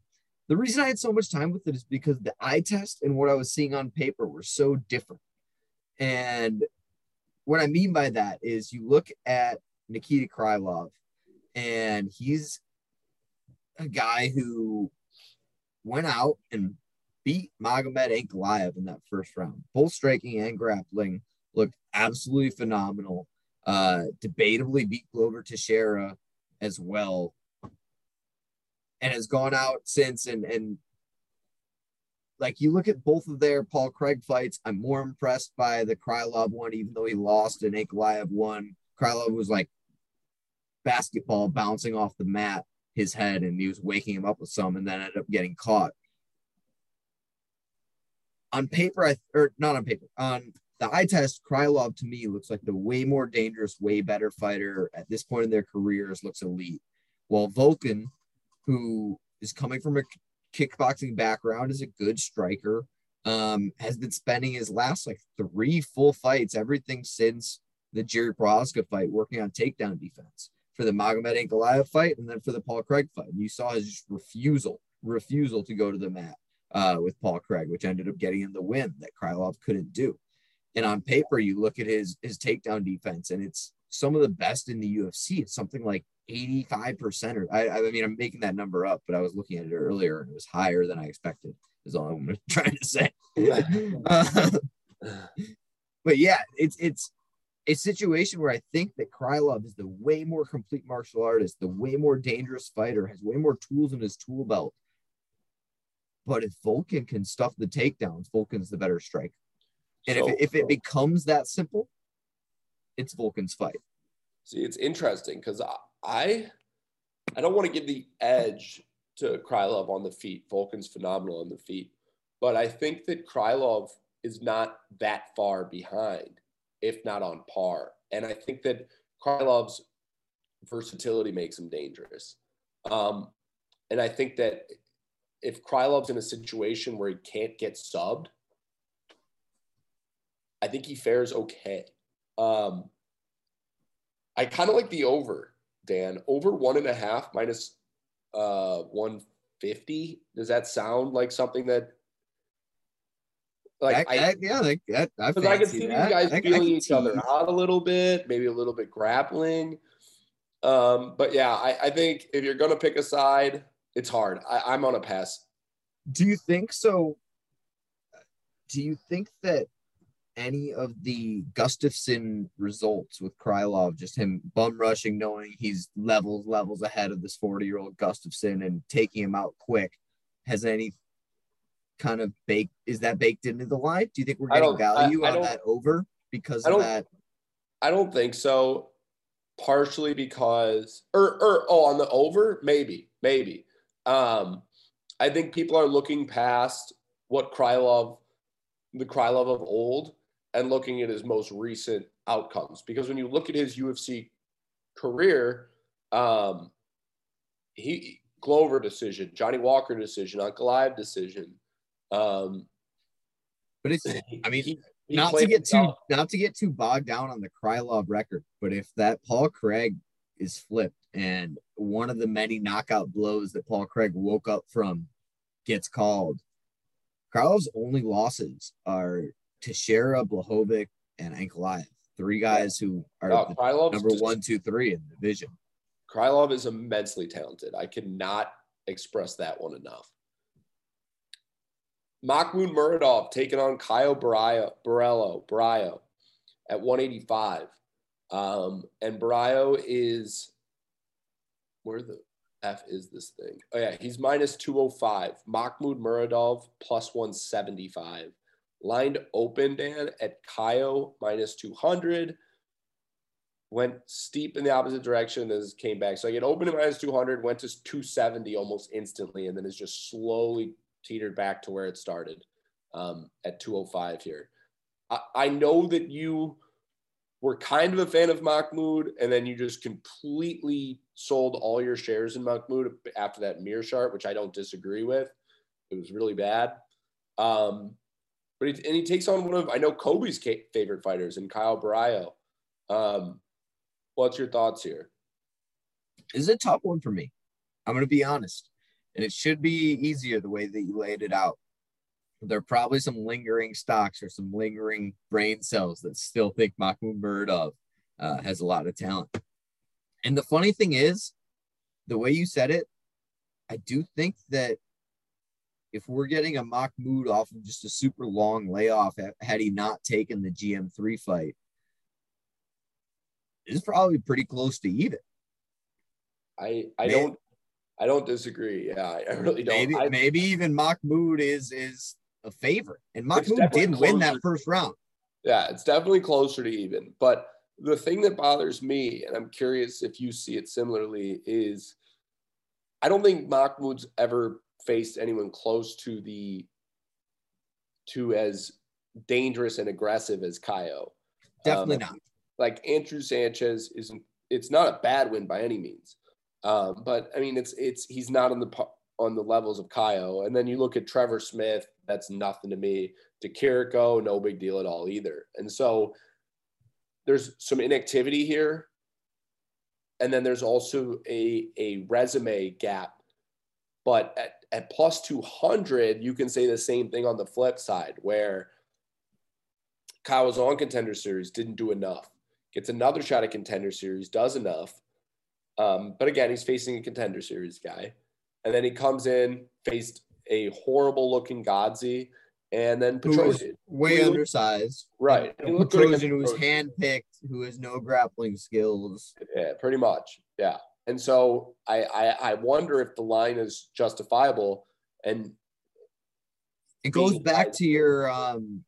the reason I had so much time with it is because the eye test and what I was seeing on paper were so different. And what I mean by that is you look at Nikita Krylov, and he's a guy who went out and beat Magomed Ankalaev in that first round. Both striking and grappling looked absolutely phenomenal. Uh, debatably beat Glover Teixeira as well, and has gone out since. And and like you look at both of their Paul Craig fights, I'm more impressed by the Krylov one, even though he lost and Ankalaev won. Krylov was like basketball bouncing off the mat, his head, and he was waking him up with some, and then ended up getting caught. On paper, I or not on paper, on the eye test, Krylov to me looks like the way more dangerous, way better fighter at this point in their careers, looks elite. While Volkan, who is coming from a kickboxing background, is a good striker, um, has been spending his last like three full fights, everything since the Jiří Procházka fight, working on takedown defense for the Magomed Ankalaev fight and then for the Paul Craig fight. And you saw his refusal, refusal to go to the mat uh, with Paul Craig, which ended up getting him the win that Krylov couldn't do. And on paper, you look at his his takedown defense, and it's some of the best in the UFC. It's something like 85% or I, I mean, I'm making that number up, but I was looking at it earlier and it was higher than I expected, is all I'm trying to say. Uh, but yeah, it's it's a situation where I think that Krylov is the way more complete martial artist, the way more dangerous fighter, has way more tools in his tool belt. But if Volkan can stuff the takedowns, Volkan's the better striker. And So- if, it, if it becomes that simple, it's Volkan's fight. See, it's interesting because I, I don't want to give the edge to Krylov on the feet. Volkan's phenomenal on the feet, but I think that Krylov is not that far behind, if not on par. And I think that Krylov's versatility makes him dangerous. Um, and I think that if Krylov's in a situation where he can't get subbed, I think he fares okay. Um, I kind of like the over, Dan. Over one and a half minus uh 150. Does that sound like something that like That- I that- yeah, like that, I, because I can see that. these guys I- I feeling each other out a little bit, maybe a little bit grappling. Um, but yeah, I, I think if you're gonna pick a side, it's hard. I, I'm on a pass. Do you think so? Do you think that any of the Gustafsson results with Krylov, just him bum rushing, knowing he's levels, levels ahead of this 40 year old Gustafsson and taking him out quick, has any kind of baked, is that baked into the line? Do you think we're getting don't- I- value I on that over because I of don't- that? I don't think so. Partially because, or, or oh, on the over, maybe, maybe. Um, I think people are looking past what Krylov, the Krylov of old, and looking at his most recent outcomes. Because when you look at his UFC career, um, he Glover decision, Johnny Walker decision, Ankalaev decision. Um, But it's, I mean, he- he not to get too himself. not to get too bogged down on the Krylov record, but if that Paul Craig is flipped and one of the many knockout blows that Paul Craig woke up from gets called, Krylov's only losses are Teixeira, Błachowicz, and Ankalaev. Three guys who are No, number just- one, two, three in the division. Krylov is immensely talented. I cannot express that one enough. Mahmoud Muradov taking on Caio Borralho, Borralho, Borralho at 185. Um, and Borralho is where the F is this thing? Oh yeah, he's minus 205. Mahmoud Muradov plus 175. Lined open, Dan, at Caio minus 200. Went steep in the opposite direction, then came back. So I get open at minus 200, went to 270 almost instantly, and then it's just slowly teetered back to where it started um, at 205 here. I, I know that you were kind of a fan of Mahmoud, and then you just completely sold all your shares in Mahmoud after that mirror Meerschaert, which I don't disagree with. It was really bad. Um, but he, and he takes on one of I know Kobe's favorite fighters and Caio Borralho. Um, what's your thoughts here? This is a tough one for me. I'm going to be honest, and it should be easier the way that you laid it out. There are probably some lingering stocks or some lingering brain cells that still think Mahmoud Muradov uh, has a lot of talent. And the funny thing is, the way you said it, I do think that if we're getting a Mahmoud off of just a super long layoff, had he not taken the GM3 fight, is probably pretty close to even. I I maybe, don't I don't disagree. Yeah, I really don't. Maybe I, maybe even Mahmoud is is a favorite, and Mahmoud did win that first round. Yeah, it's definitely closer to even, but the thing that bothers me, and I'm curious if you see it similarly, is I don't think Mahmoud's ever faced anyone close to the to as dangerous and aggressive as Caio. Definitely um, not. Like Andrew Sanchez isn't. It's not a bad win by any means, um, but I mean, it's it's he's not on the on the levels of Caio. And then you look at Trevor Smith. That's nothing to me. Di Chirico, no big deal at all either. And so there's some inactivity here. And then there's also a, a resume gap. But at, at plus 200, you can say the same thing on the flip side, where Caio was on contender series, didn't do enough. Gets another shot at contender series, does enough. Um, but again, he's facing a contender series guy. And then he comes in, faced a horrible looking Gadzhi, and then Petrosyan. Way who, undersized. Right. Who was handpicked, who has no grappling skills. Yeah, pretty much. Yeah. And so I, I, I wonder if the line is justifiable. And it goes back to your um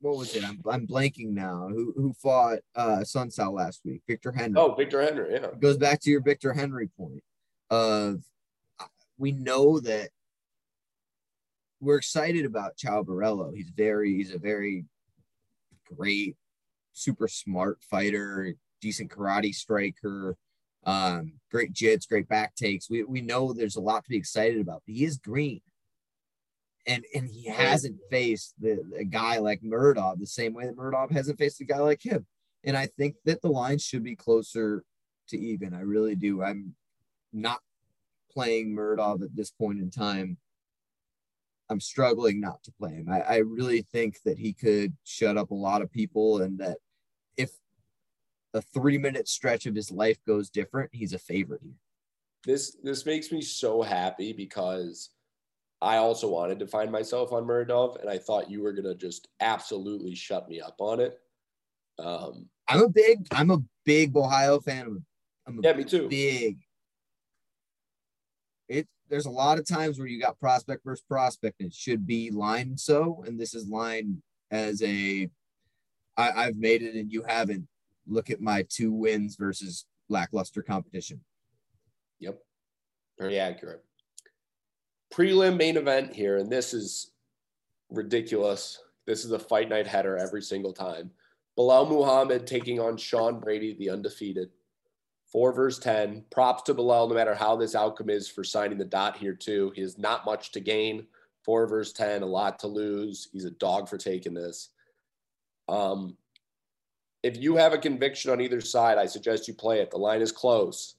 what was it? I'm, I'm blanking now. Who who fought uh Sun Sal last week? Victor Henry. Oh, Victor Henry, yeah. It goes back to your Victor Henry point of we know that we're excited about Caio Borralho. He's very, he's a very great, super smart fighter, decent karate striker, um, great jits, great back takes. We, we know there's a lot to be excited about, but he is green. And, and he hasn't faced the, a guy like Muradov the same way that Muradov hasn't faced a guy like him. And I think that the line should be closer to even. I really do. I'm not playing Muradov at this point in time I'm struggling not to play him. I, I really think that he could shut up a lot of people, and that a three minute stretch of his life goes different, he's a favorite here. This this makes me so happy because I also wanted to find myself on Muradov, and I thought you were gonna just absolutely shut me up on it. Um, I'm a big I'm a big Ohio fan. I'm a yeah, me too. Big. It there's a lot of times where you got prospect versus prospect, and it should be lined so, and this is lined as a I, I've made it and you haven't. Look at my two wins versus lackluster competition. Yep. Very accurate. Prelim main event here, and this is ridiculous. This is a fight night header every single time. Belal Muhammad taking on Sean Brady, the undefeated four verse 10. Props to Belal, no matter how this outcome is for signing the dot here, too. He has not much to gain. Four verse 10, a lot to lose. He's a dog for taking this. Um, if you have a conviction on either side, I suggest you play it. The line is close.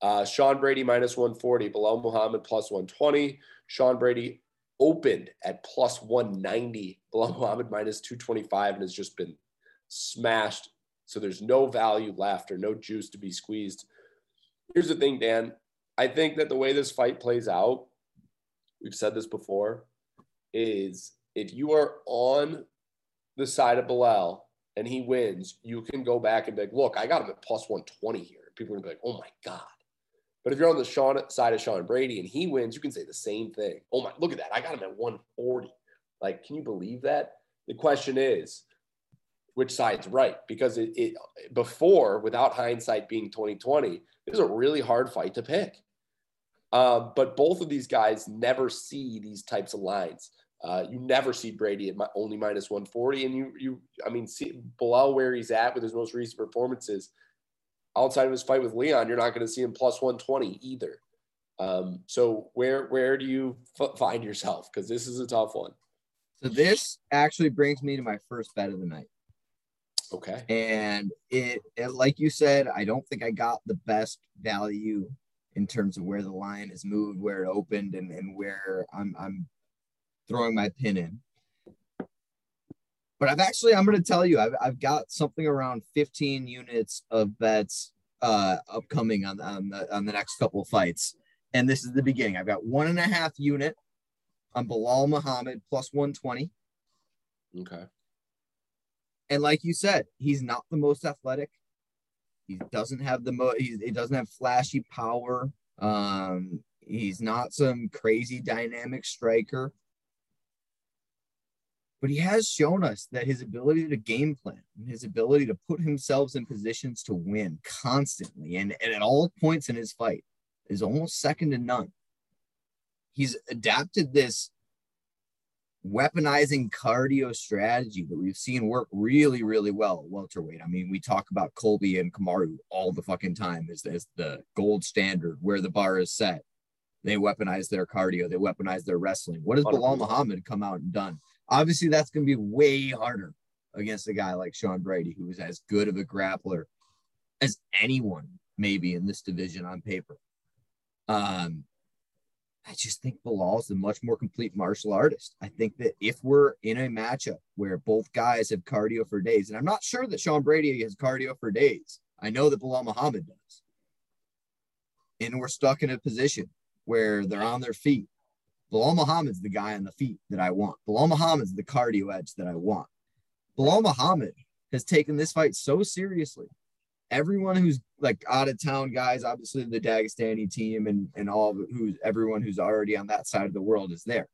Uh, Sean Brady minus 140, Belal Muhammad plus 120. Sean Brady opened at plus 190, Belal Muhammad minus 225, and has just been smashed so there's no value left or no juice to be squeezed. Here's the thing, Dan. I think that the way this fight plays out, we've said this before, is if you are on the side of Belal and he wins, you can go back and be like, look, I got him at plus 120 here. People are gonna be like, oh my God. But if you're on the Sean side of Sean Brady and he wins, you can say the same thing. Oh my, look at that. I got him at 140. Like, can you believe that? The question is, which side's right? Because it, it before, without hindsight being 2020, it was a really hard fight to pick. Uh, but both of these guys never see these types of lines. Uh, you never see Brady at my, only minus 140, and you you I mean, see below where he's at with his most recent performances. Outside of his fight with Leon, you're not going to see him plus 120 either. Um, so where where do you f- find yourself? Because this is a tough one. So this actually brings me to my first bet of the night. Okay. And it, it, like you said, I don't think I got the best value in terms of where the line has moved, where it opened, and, and where I'm I'm throwing my pin in. But I've actually, I'm going to tell you, I've, I've got something around 15 units of bets uh, upcoming on, on, the, on the next couple of fights. And this is the beginning. I've got one and a half unit on Belal Muhammad plus 120. Okay. And like you said, he's not the most athletic. He doesn't have the mo. He doesn't have flashy power. Um, he's not some crazy dynamic striker. But he has shown us that his ability to game plan and his ability to put himself in positions to win constantly and, and at all points in his fight is almost second to none. He's adapted this weaponizing cardio strategy that we've seen work really, really well at welterweight. I mean, we talk about Colby and Kamaru all the fucking time as, as the gold standard where the bar is set. They weaponize their cardio, they weaponize their wrestling. What has Belal Muhammad come out and done? Obviously, that's going to be way harder against a guy like Sean Brady, who is as good of a grappler as anyone, maybe in this division on paper. Um, I just think Belal is a much more complete martial artist. I think that if we're in a matchup where both guys have cardio for days, and I'm not sure that Sean Brady has cardio for days, I know that Belal Muhammad does. And we're stuck in a position where they're on their feet. Belal Muhammad's the guy on the feet that I want. Belal Muhammad's the cardio edge that I want. Belal Muhammad has taken this fight so seriously everyone who's like out of town guys, obviously the Dagestani team and and all who's everyone who's already on that side of the world is there.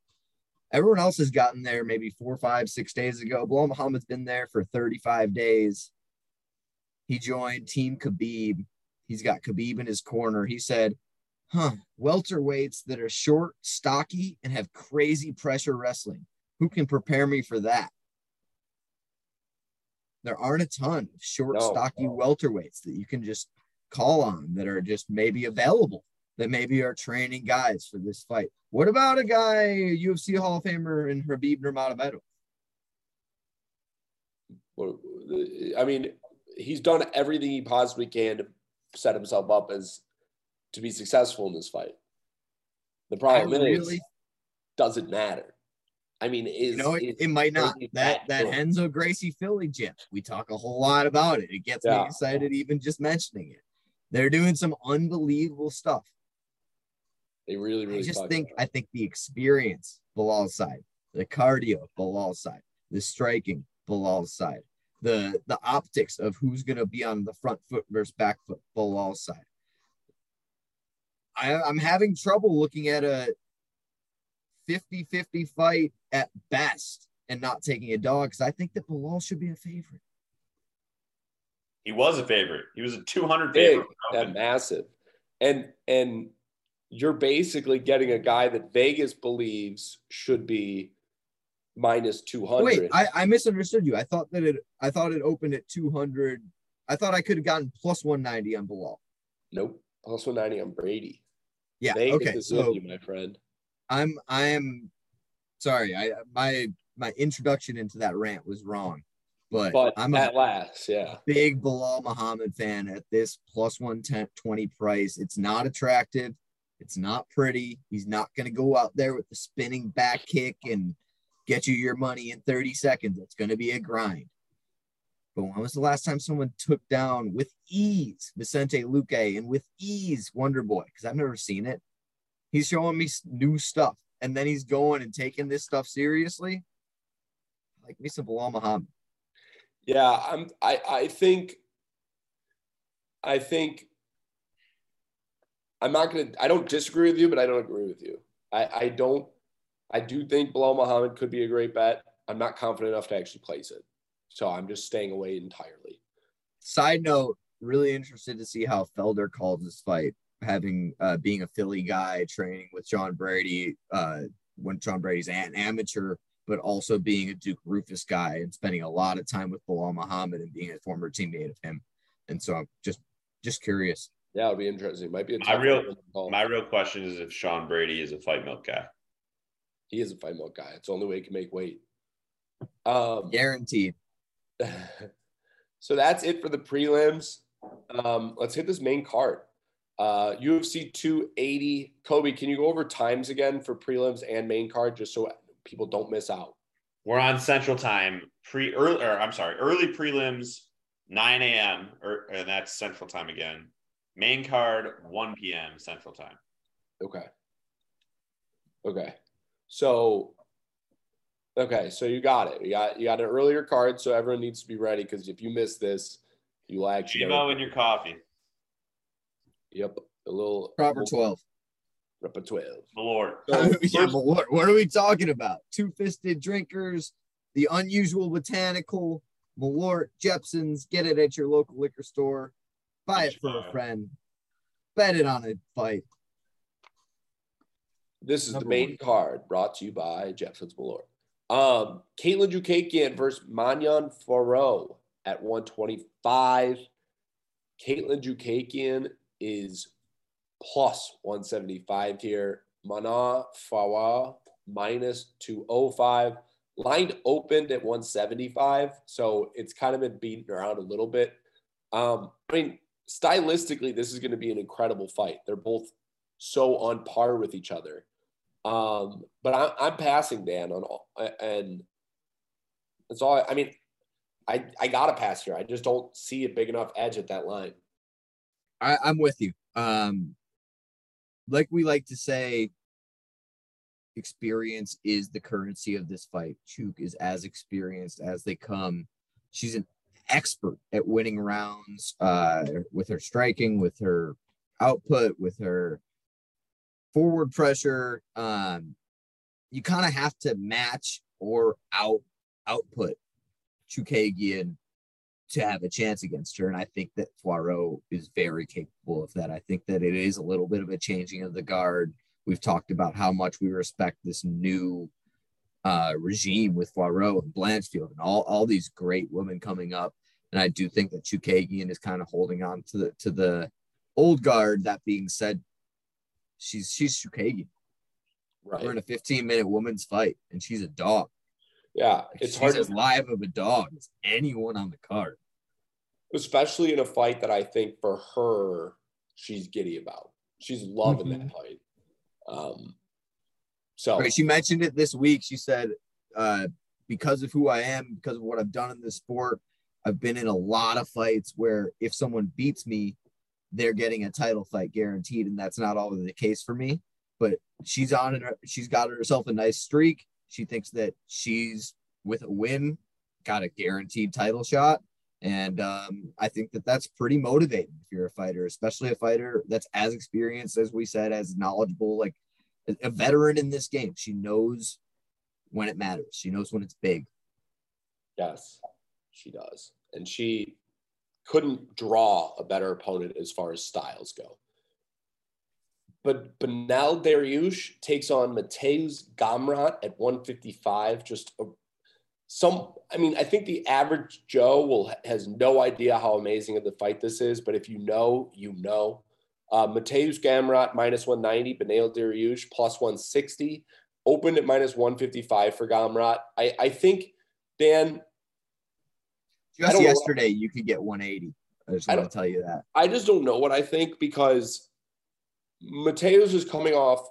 Everyone else has gotten there maybe four, five, six days ago. Belal Muhammad's been there for 35 days. He joined Team Khabib. He's got Khabib in his corner. He said, huh, welterweights that are short, stocky, and have crazy pressure wrestling. Who can prepare me for that? there aren't a ton of short, no, stocky no. welterweights that you can just call on that are just maybe available that maybe are training guys for this fight. What about a guy, UFC Hall of Famer and Khabib Nurmagomedov? Well, I mean, he's done everything he possibly can to set himself up as to be successful in this fight. The problem I is, really, doesn't matter. I mean, is you know it, it might not that that cool. Renzo Gracie Philly gym. We talk a whole lot about it. It gets yeah. me excited even just mentioning it. They're doing some unbelievable stuff. They really, really. I just think I think the experience Belal side, the cardio Belal side, the striking Belal side, the the optics of who's going to be on the front foot versus back foot Belal side. I, I'm having trouble looking at a 50 50 fight at best and not taking a dog because I think that Belal should be a favorite. He was a favorite. He was a 200 Big, favorite. massive. And, and, you're basically getting a guy that Vegas believes should be minus 200. Wait, I, I misunderstood you. I thought that it I thought it opened at 200. I thought I could have gotten plus 190 on Belal. Nope. Plus 190 on Brady. Yeah. Vegas okay. So, you, my friend. I'm I am sorry. I my my introduction into that rant was wrong. But, but I'm at last, yeah. Big Belal Muhammad fan at this plus 120 price. It's not attractive. It's not pretty. He's not going to go out there with the spinning back kick and get you your money in 30 seconds. It's going to be a grind. But when was the last time someone took down with ease Vicente Luque and with ease Wonder Boy? Because I've never seen it. He's showing me new stuff. and then he's going and taking this stuff seriously. Like me some Belal Muhammad. Yeah, I'm. I I think. I think. I'm not gonna. I don't disagree with you, but I don't agree with you. I I don't. I do think Belal Muhammad could be a great bet. I'm not confident enough to actually place it, so I'm just staying away entirely. Side note: Really interested to see how Felder calls this fight, having uh, being a Philly guy, training with John Brady uh, when John Brady's an amateur, but also being a Duke Roufus guy and spending a lot of time with Belal Muhammad and being a former teammate of him. And so I'm just just curious. Yeah, it'll be interesting. Might be a My real- one to call. My real question is if Sean Brady is a fight milk guy. He is a fight milk guy. It's the only way he can make weight. Um, Guaranteed. so that's it for the prelims. Um, let's hit this main card. Uh, UFC 280. Kobe, can you go over times again for prelims and main card just so people don't miss out? We're on Central Time. Pre early, or I'm sorry, early prelims, 9 a.m. Or and that's Central Time again. Main card, 1 p.m. Central Time. Okay. Okay. So okay, so you got it. You got you got an earlier card, so everyone needs to be ready because if you miss this, you will actually Chimo in your coffee. Yep. A little Proper 12. Proper 12. Malort. So yeah, but what, what are we talking about? Two fisted drinkers, the unusual botanical, Malort, Jeppson's. Get it at your local liquor store. Buy it for a friend. Bet it on a fight. This is the main one. card brought to you by Jeppson's Malort. Um, Katlyn Chookagian versus Manon Fiorot at 125. Katlyn Chookagian is plus 175 here. Manon Fiorot minus 205. Line opened at 175, so it's kind of been beaten around a little bit. Um, I mean, stylistically, this is going to be an incredible fight. They're both so on par with each other. Um, but I'm, I'm passing Dan on all, and that's all. I, I mean, I I gotta pass here. I just don't see a big enough edge at that line. I, I'm with you. Um, like we like to say, experience is the currency of this fight. Chuk is as experienced as they come. She's an expert at winning rounds uh, with her striking, with her output, with her forward pressure. Um, you kind of have to match or out output Chookagian to have a chance against her. And I think that Fiorot is very capable of that. I think that it is a little bit of a changing of the guard. We've talked about how much we respect this new uh, regime with Fiorot and Blanchfield and all, all these great women coming up. And I do think that Chookagian is kind of holding on to the to the old guard. That being said, she's she's Chookagian. Right. We're in a 15 minute woman's fight, and she's a dog. Yeah, it's she's hard, as to, live of a dog as anyone on the card. especially in a fight that I think for her she's giddy about. She's loving that fight. Um, so Right. She mentioned it this week. She said, uh, because of who I am, because of what I've done in this sport, I've been in a lot of fights where if someone beats me, they're getting a title fight guaranteed. And that's not always the case for me. But she's on it. She's got herself a nice streak. She thinks that she's with a win, got a guaranteed title shot. And um, I think that that's pretty motivating if you're a fighter, especially a fighter that's as experienced as we said, as knowledgeable, like a- a veteran in this game. She knows when it matters. She knows when it's big. Yes, she does. And she couldn't draw a better opponent as far as styles go. But Beneil Dariush takes on Mateusz Gamrot at 155. Just a, some, I mean, I think the average Joe will has no idea how amazing of the fight this is. But if you know, you know. Uh, Mateusz Gamrot minus 190, Beneil Dariush plus 160. Opened at minus 155 for Gamrot. I, I think, Dan, Just yesterday, you could get 180. I just want to tell you that. I just don't know what I think because Mateusz is coming off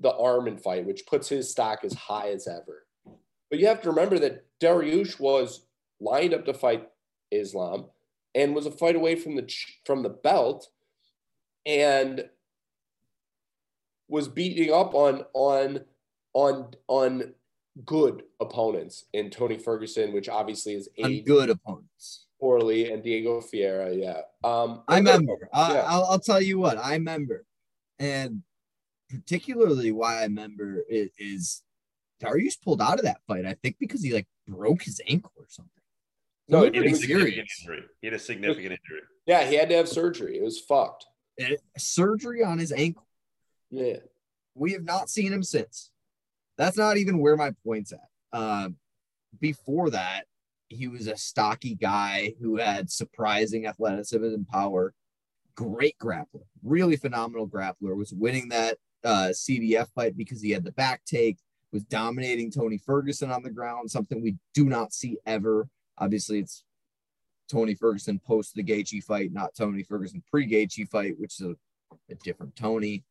the Armin fight, which puts his stock as high as ever. But you have to remember that Dariush was lined up to fight Islam and was a fight away from the from the belt, and was beating up on on on on good opponents in Tony Ferguson, which obviously is On aged good opponents. poorly, and Diego Ferreira. Yeah. Um, I remember. I, Yeah. I'll, I'll tell you what I remember, and particularly why I remember is, is Dariush pulled out of that fight. I think because he like broke his ankle or something. No, He it looked He had a significant injury. He had a significant injury. Yeah, he had to have surgery. It was fucked. And surgery on his ankle. Yeah. We have not seen him since. That's not even where my point's at. Um, before that, he was a stocky guy who had surprising athleticism and power. Great grappler, really phenomenal grappler. Was winning that uh, CDF fight because he had the back take. Was dominating Tony Ferguson on the ground, something we do not see ever. Obviously, it's Tony Ferguson post the Gaethje fight, not Tony Ferguson pre Gaethje fight, which is a, a different Tony.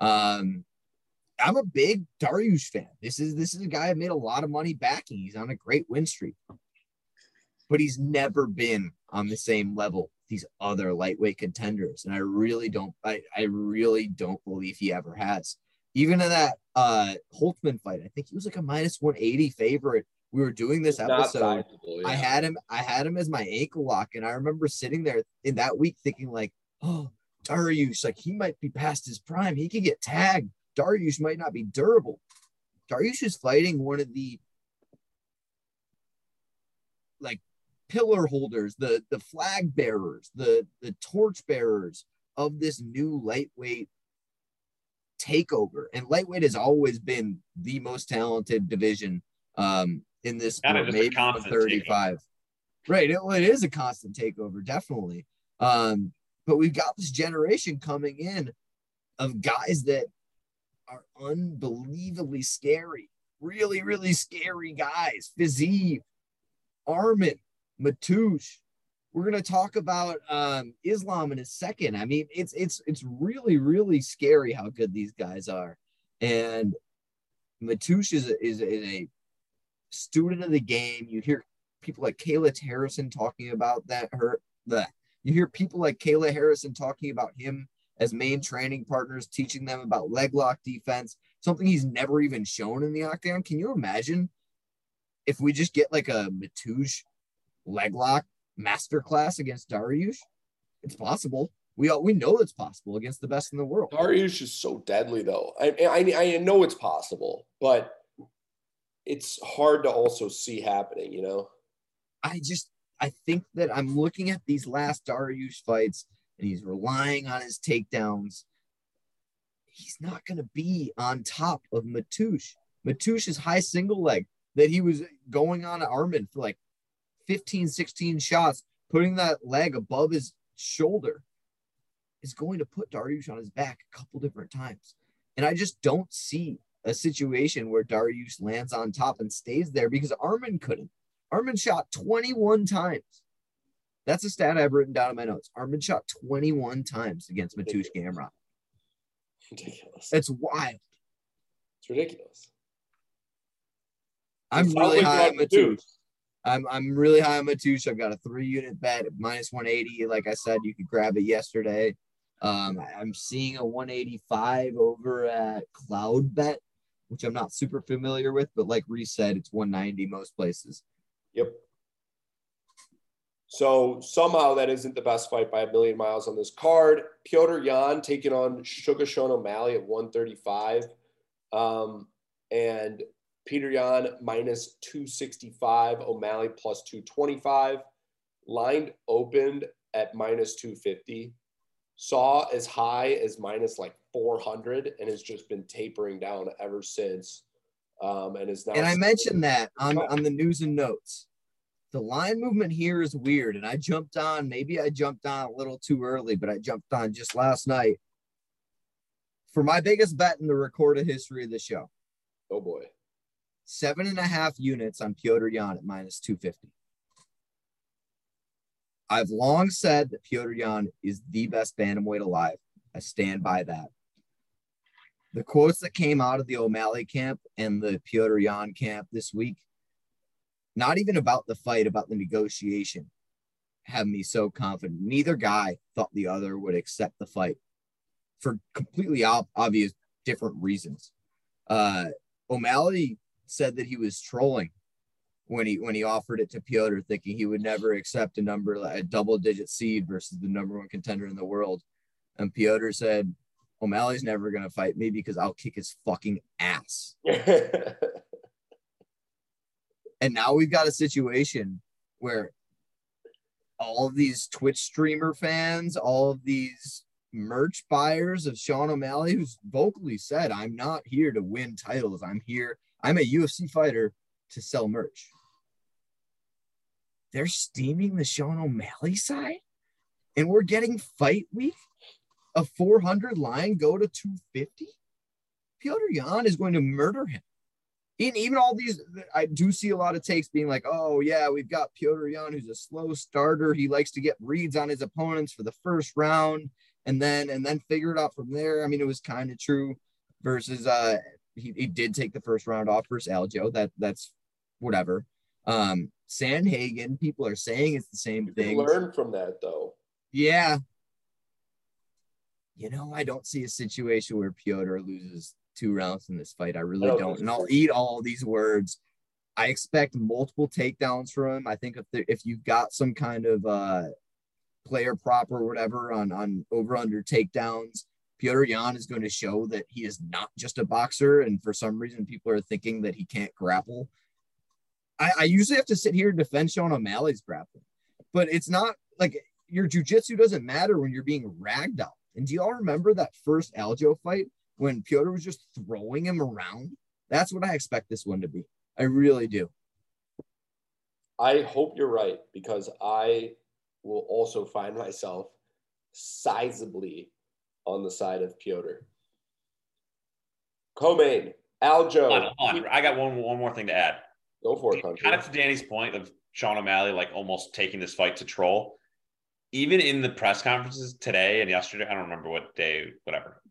Um, I'm a big Dariush fan. This is this is a guy I made a lot of money backing. He's on a great win streak, but he's never been on the same level these other lightweight contenders, and I really don't. I I really don't believe he ever has. Even in that uh Holtzman fight, I think he was like a minus 180 favorite. We were doing this episode. sizable, I had him. I had him as my ankle lock, and I remember sitting there in that week thinking like, "Oh, Dariush, like he might be past his prime. He could get tagged. Dariush might not be durable. Dariush is fighting one of the like pillar holders, the the flag bearers, the the torch bearers of this new lightweight takeover. And lightweight has always been the most talented division um in this sport, maybe constant 35. Right. It, it is a constant takeover, definitely. Um, but we've got this generation coming in of guys that are unbelievably scary, really, really scary guys. Fiziev, Arman, Mateusz. We're gonna talk about um, Islam in a second. I mean, it's it's it's really, really scary how good these guys are. And Mateusz is a, is, a- is a student of the game. You hear people like Kayla Harrison talking about that. Her the you hear people like Kayla Harrison talking about him as main training partners, teaching them about leg lock defense, something he's never even shown in the octagon. Can you imagine if we just get like a Mateusz leg lock masterclass against Dariush? It's possible. We all, we know it's possible against the best in the world. Dariush is so deadly, though. I, I I know it's possible, but it's hard to also see happening. You know, I just I think that I'm looking at these last Dariush fights and he's relying on his takedowns. He's not going to be on top of Mateusz. Mateusz's high single leg that he was going on Arman for like 15, 16 shots, putting that leg above his shoulder is going to put Dariush on his back a couple different times. And I just don't see a situation where Dariush lands on top and stays there because Arman couldn't. Armin shot 21 times. That's a stat I've written down in my notes. Arman shot 21 times against Mateusz Gamrot. ridiculous. That's wild. It's ridiculous. I'm really high on like I'm I'm really high on Mateusz. I've got a three unit bet at minus 180. Like I said, you could grab it yesterday. Um, I'm seeing a 185 over at Cloud Bet, which I'm not super familiar with, but like Reese said, it's 190 most places. Yep. So somehow that isn't the best fight by a million miles on this card. Petr Yan taking on Sugar Sean O'Malley at 135. Um, and Peter Yan minus 265, O'Malley plus 225. Lined opened at minus 250. Saw as high as minus like 400 and has just been tapering down ever since. Um, and is now. And I mentioned that on, on the news and notes. The line movement here is weird. And I jumped on, maybe I jumped on a little too early, but I jumped on just last night for my biggest bet in the recorded history of the show. Oh boy. Seven and a half units on Petr Yan at minus 250. I've long said that Petr Yan is the best bantamweight alive. I stand by that. The quotes that came out of the O'Malley camp and the Petr Yan camp this week, not even about the fight, about the negotiation, have me so confident. Neither guy thought the other would accept the fight for completely ob- obvious different reasons. Uh, O'Malley said that he was trolling when he when he offered it to Petr, thinking he would never accept a number a double digit seed versus the number one contender in the world. And Petr said, O'Malley's never gonna fight me because I'll kick his fucking ass. and now we've got a situation where all of these Twitch streamer fans, all of these merch buyers of Sean O'Malley, who's vocally said, I'm not here to win titles. I'm here, I'm a UFC fighter to sell merch. They're steaming the Sean O'Malley side, and we're getting fight week a 400 line go to 250. Petr Yan is going to murder him. And even all these, I do see a lot of takes being like, oh, yeah, we've got Petr Yan, who's a slow starter. He likes to get reads on his opponents for the first round and then and then figure it out from there. I mean, it was kind of true versus uh he, he did take the first round off versus Aljo. That that's whatever. Um Sandhagen, people are saying it's the same you thing. learn from that though. Yeah. You know, I don't see a situation where Petr loses two rounds in this fight. I really I don't. And I'll eat all these words. I expect multiple takedowns from him. I think if there, if you've got some kind of uh player prop or whatever on on over under takedowns, Petr Yan is going to show that he is not just a boxer. And for some reason, people are thinking that he can't grapple. I, I usually have to sit here and defend Sean O'Malley's grappling, but it's not like your jujitsu doesn't matter when you're being ragged out. And do y'all remember that first Aljo fight when Petr was just throwing him around? That's what I expect this one to be. I really do. I hope you're right because I will also find myself sizably on the side of Petr. Comain, Aljo. Hold on, hold on. I got one one more thing to add. Go for it, country. Kind of to Danny's point of Sean O'Malley like almost taking this fight to troll. Even in the press conferences today and yesterday, I don't remember what day, whatever.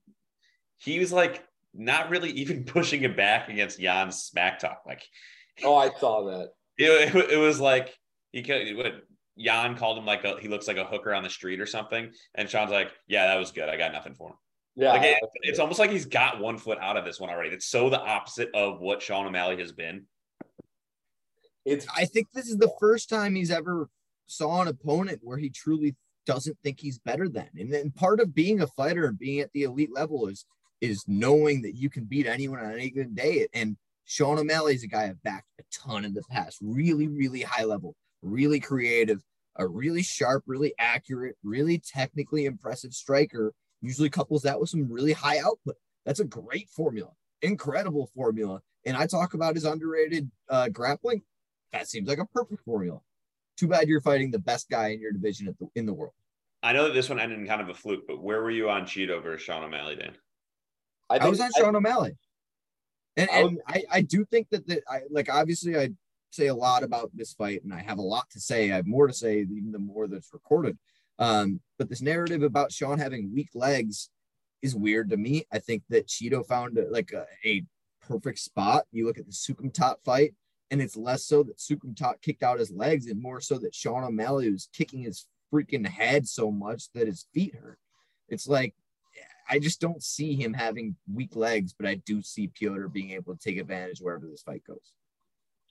He was like not really even pushing it back against Yan's smack talk. Like Oh, I saw that. it, it, it was like he could what Yan called him like a, he looks like a hooker on the street or something, and Sean's like, yeah, that was good. I got nothing for him. Yeah, Like it, it's almost like he's got one foot out of this one already. It's so the opposite of what Sean O'Malley has been. it's I think this is the first time he's ever saw an opponent where he truly doesn't think he's better than. And then part of being a fighter and being at the elite level is is knowing that you can beat anyone on any given day. And Sean O'Malley is a guy I've backed a ton in the past. Really, really high level, really creative, a really sharp, really accurate, really technically impressive striker. Usually couples that with some really high output. That's a great formula, incredible formula. And I talk about his underrated uh, grappling. That seems like a perfect formula. Too bad you're fighting the best guy in your division the, in the world. I know that this one ended in kind of a fluke, but where were you on Chito versus Sean O'Malley, Dan? I, was on Sean O'Malley, and I and I, I do think that that I like obviously I say a lot about this fight, and I have a lot to say. I have more to say even the more that's recorded. Um, but this narrative about Sean having weak legs is weird to me. I think that Chito found a, like a, a perfect spot. You look at the Soukhamthath fight, and it's less so that Soukhamthath kicked out his legs, and more so that Sean O'Malley was kicking his freaking head so much that his feet hurt. It's like I just don't see him having weak legs, but I do see Petr being able to take advantage wherever this fight goes.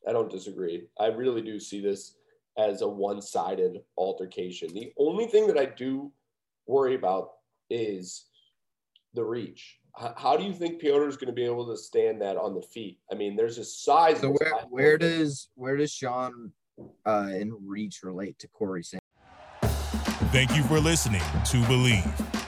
I don't disagree. I really do see this as a one-sided altercation. The only thing that I do worry about is the reach. H- How do you think Petr is going to be able to stand that on the feet? I mean, there's a size. So where where does where does Sean uh, in reach relate to Corey Sanders? Thank you for listening to Bleav.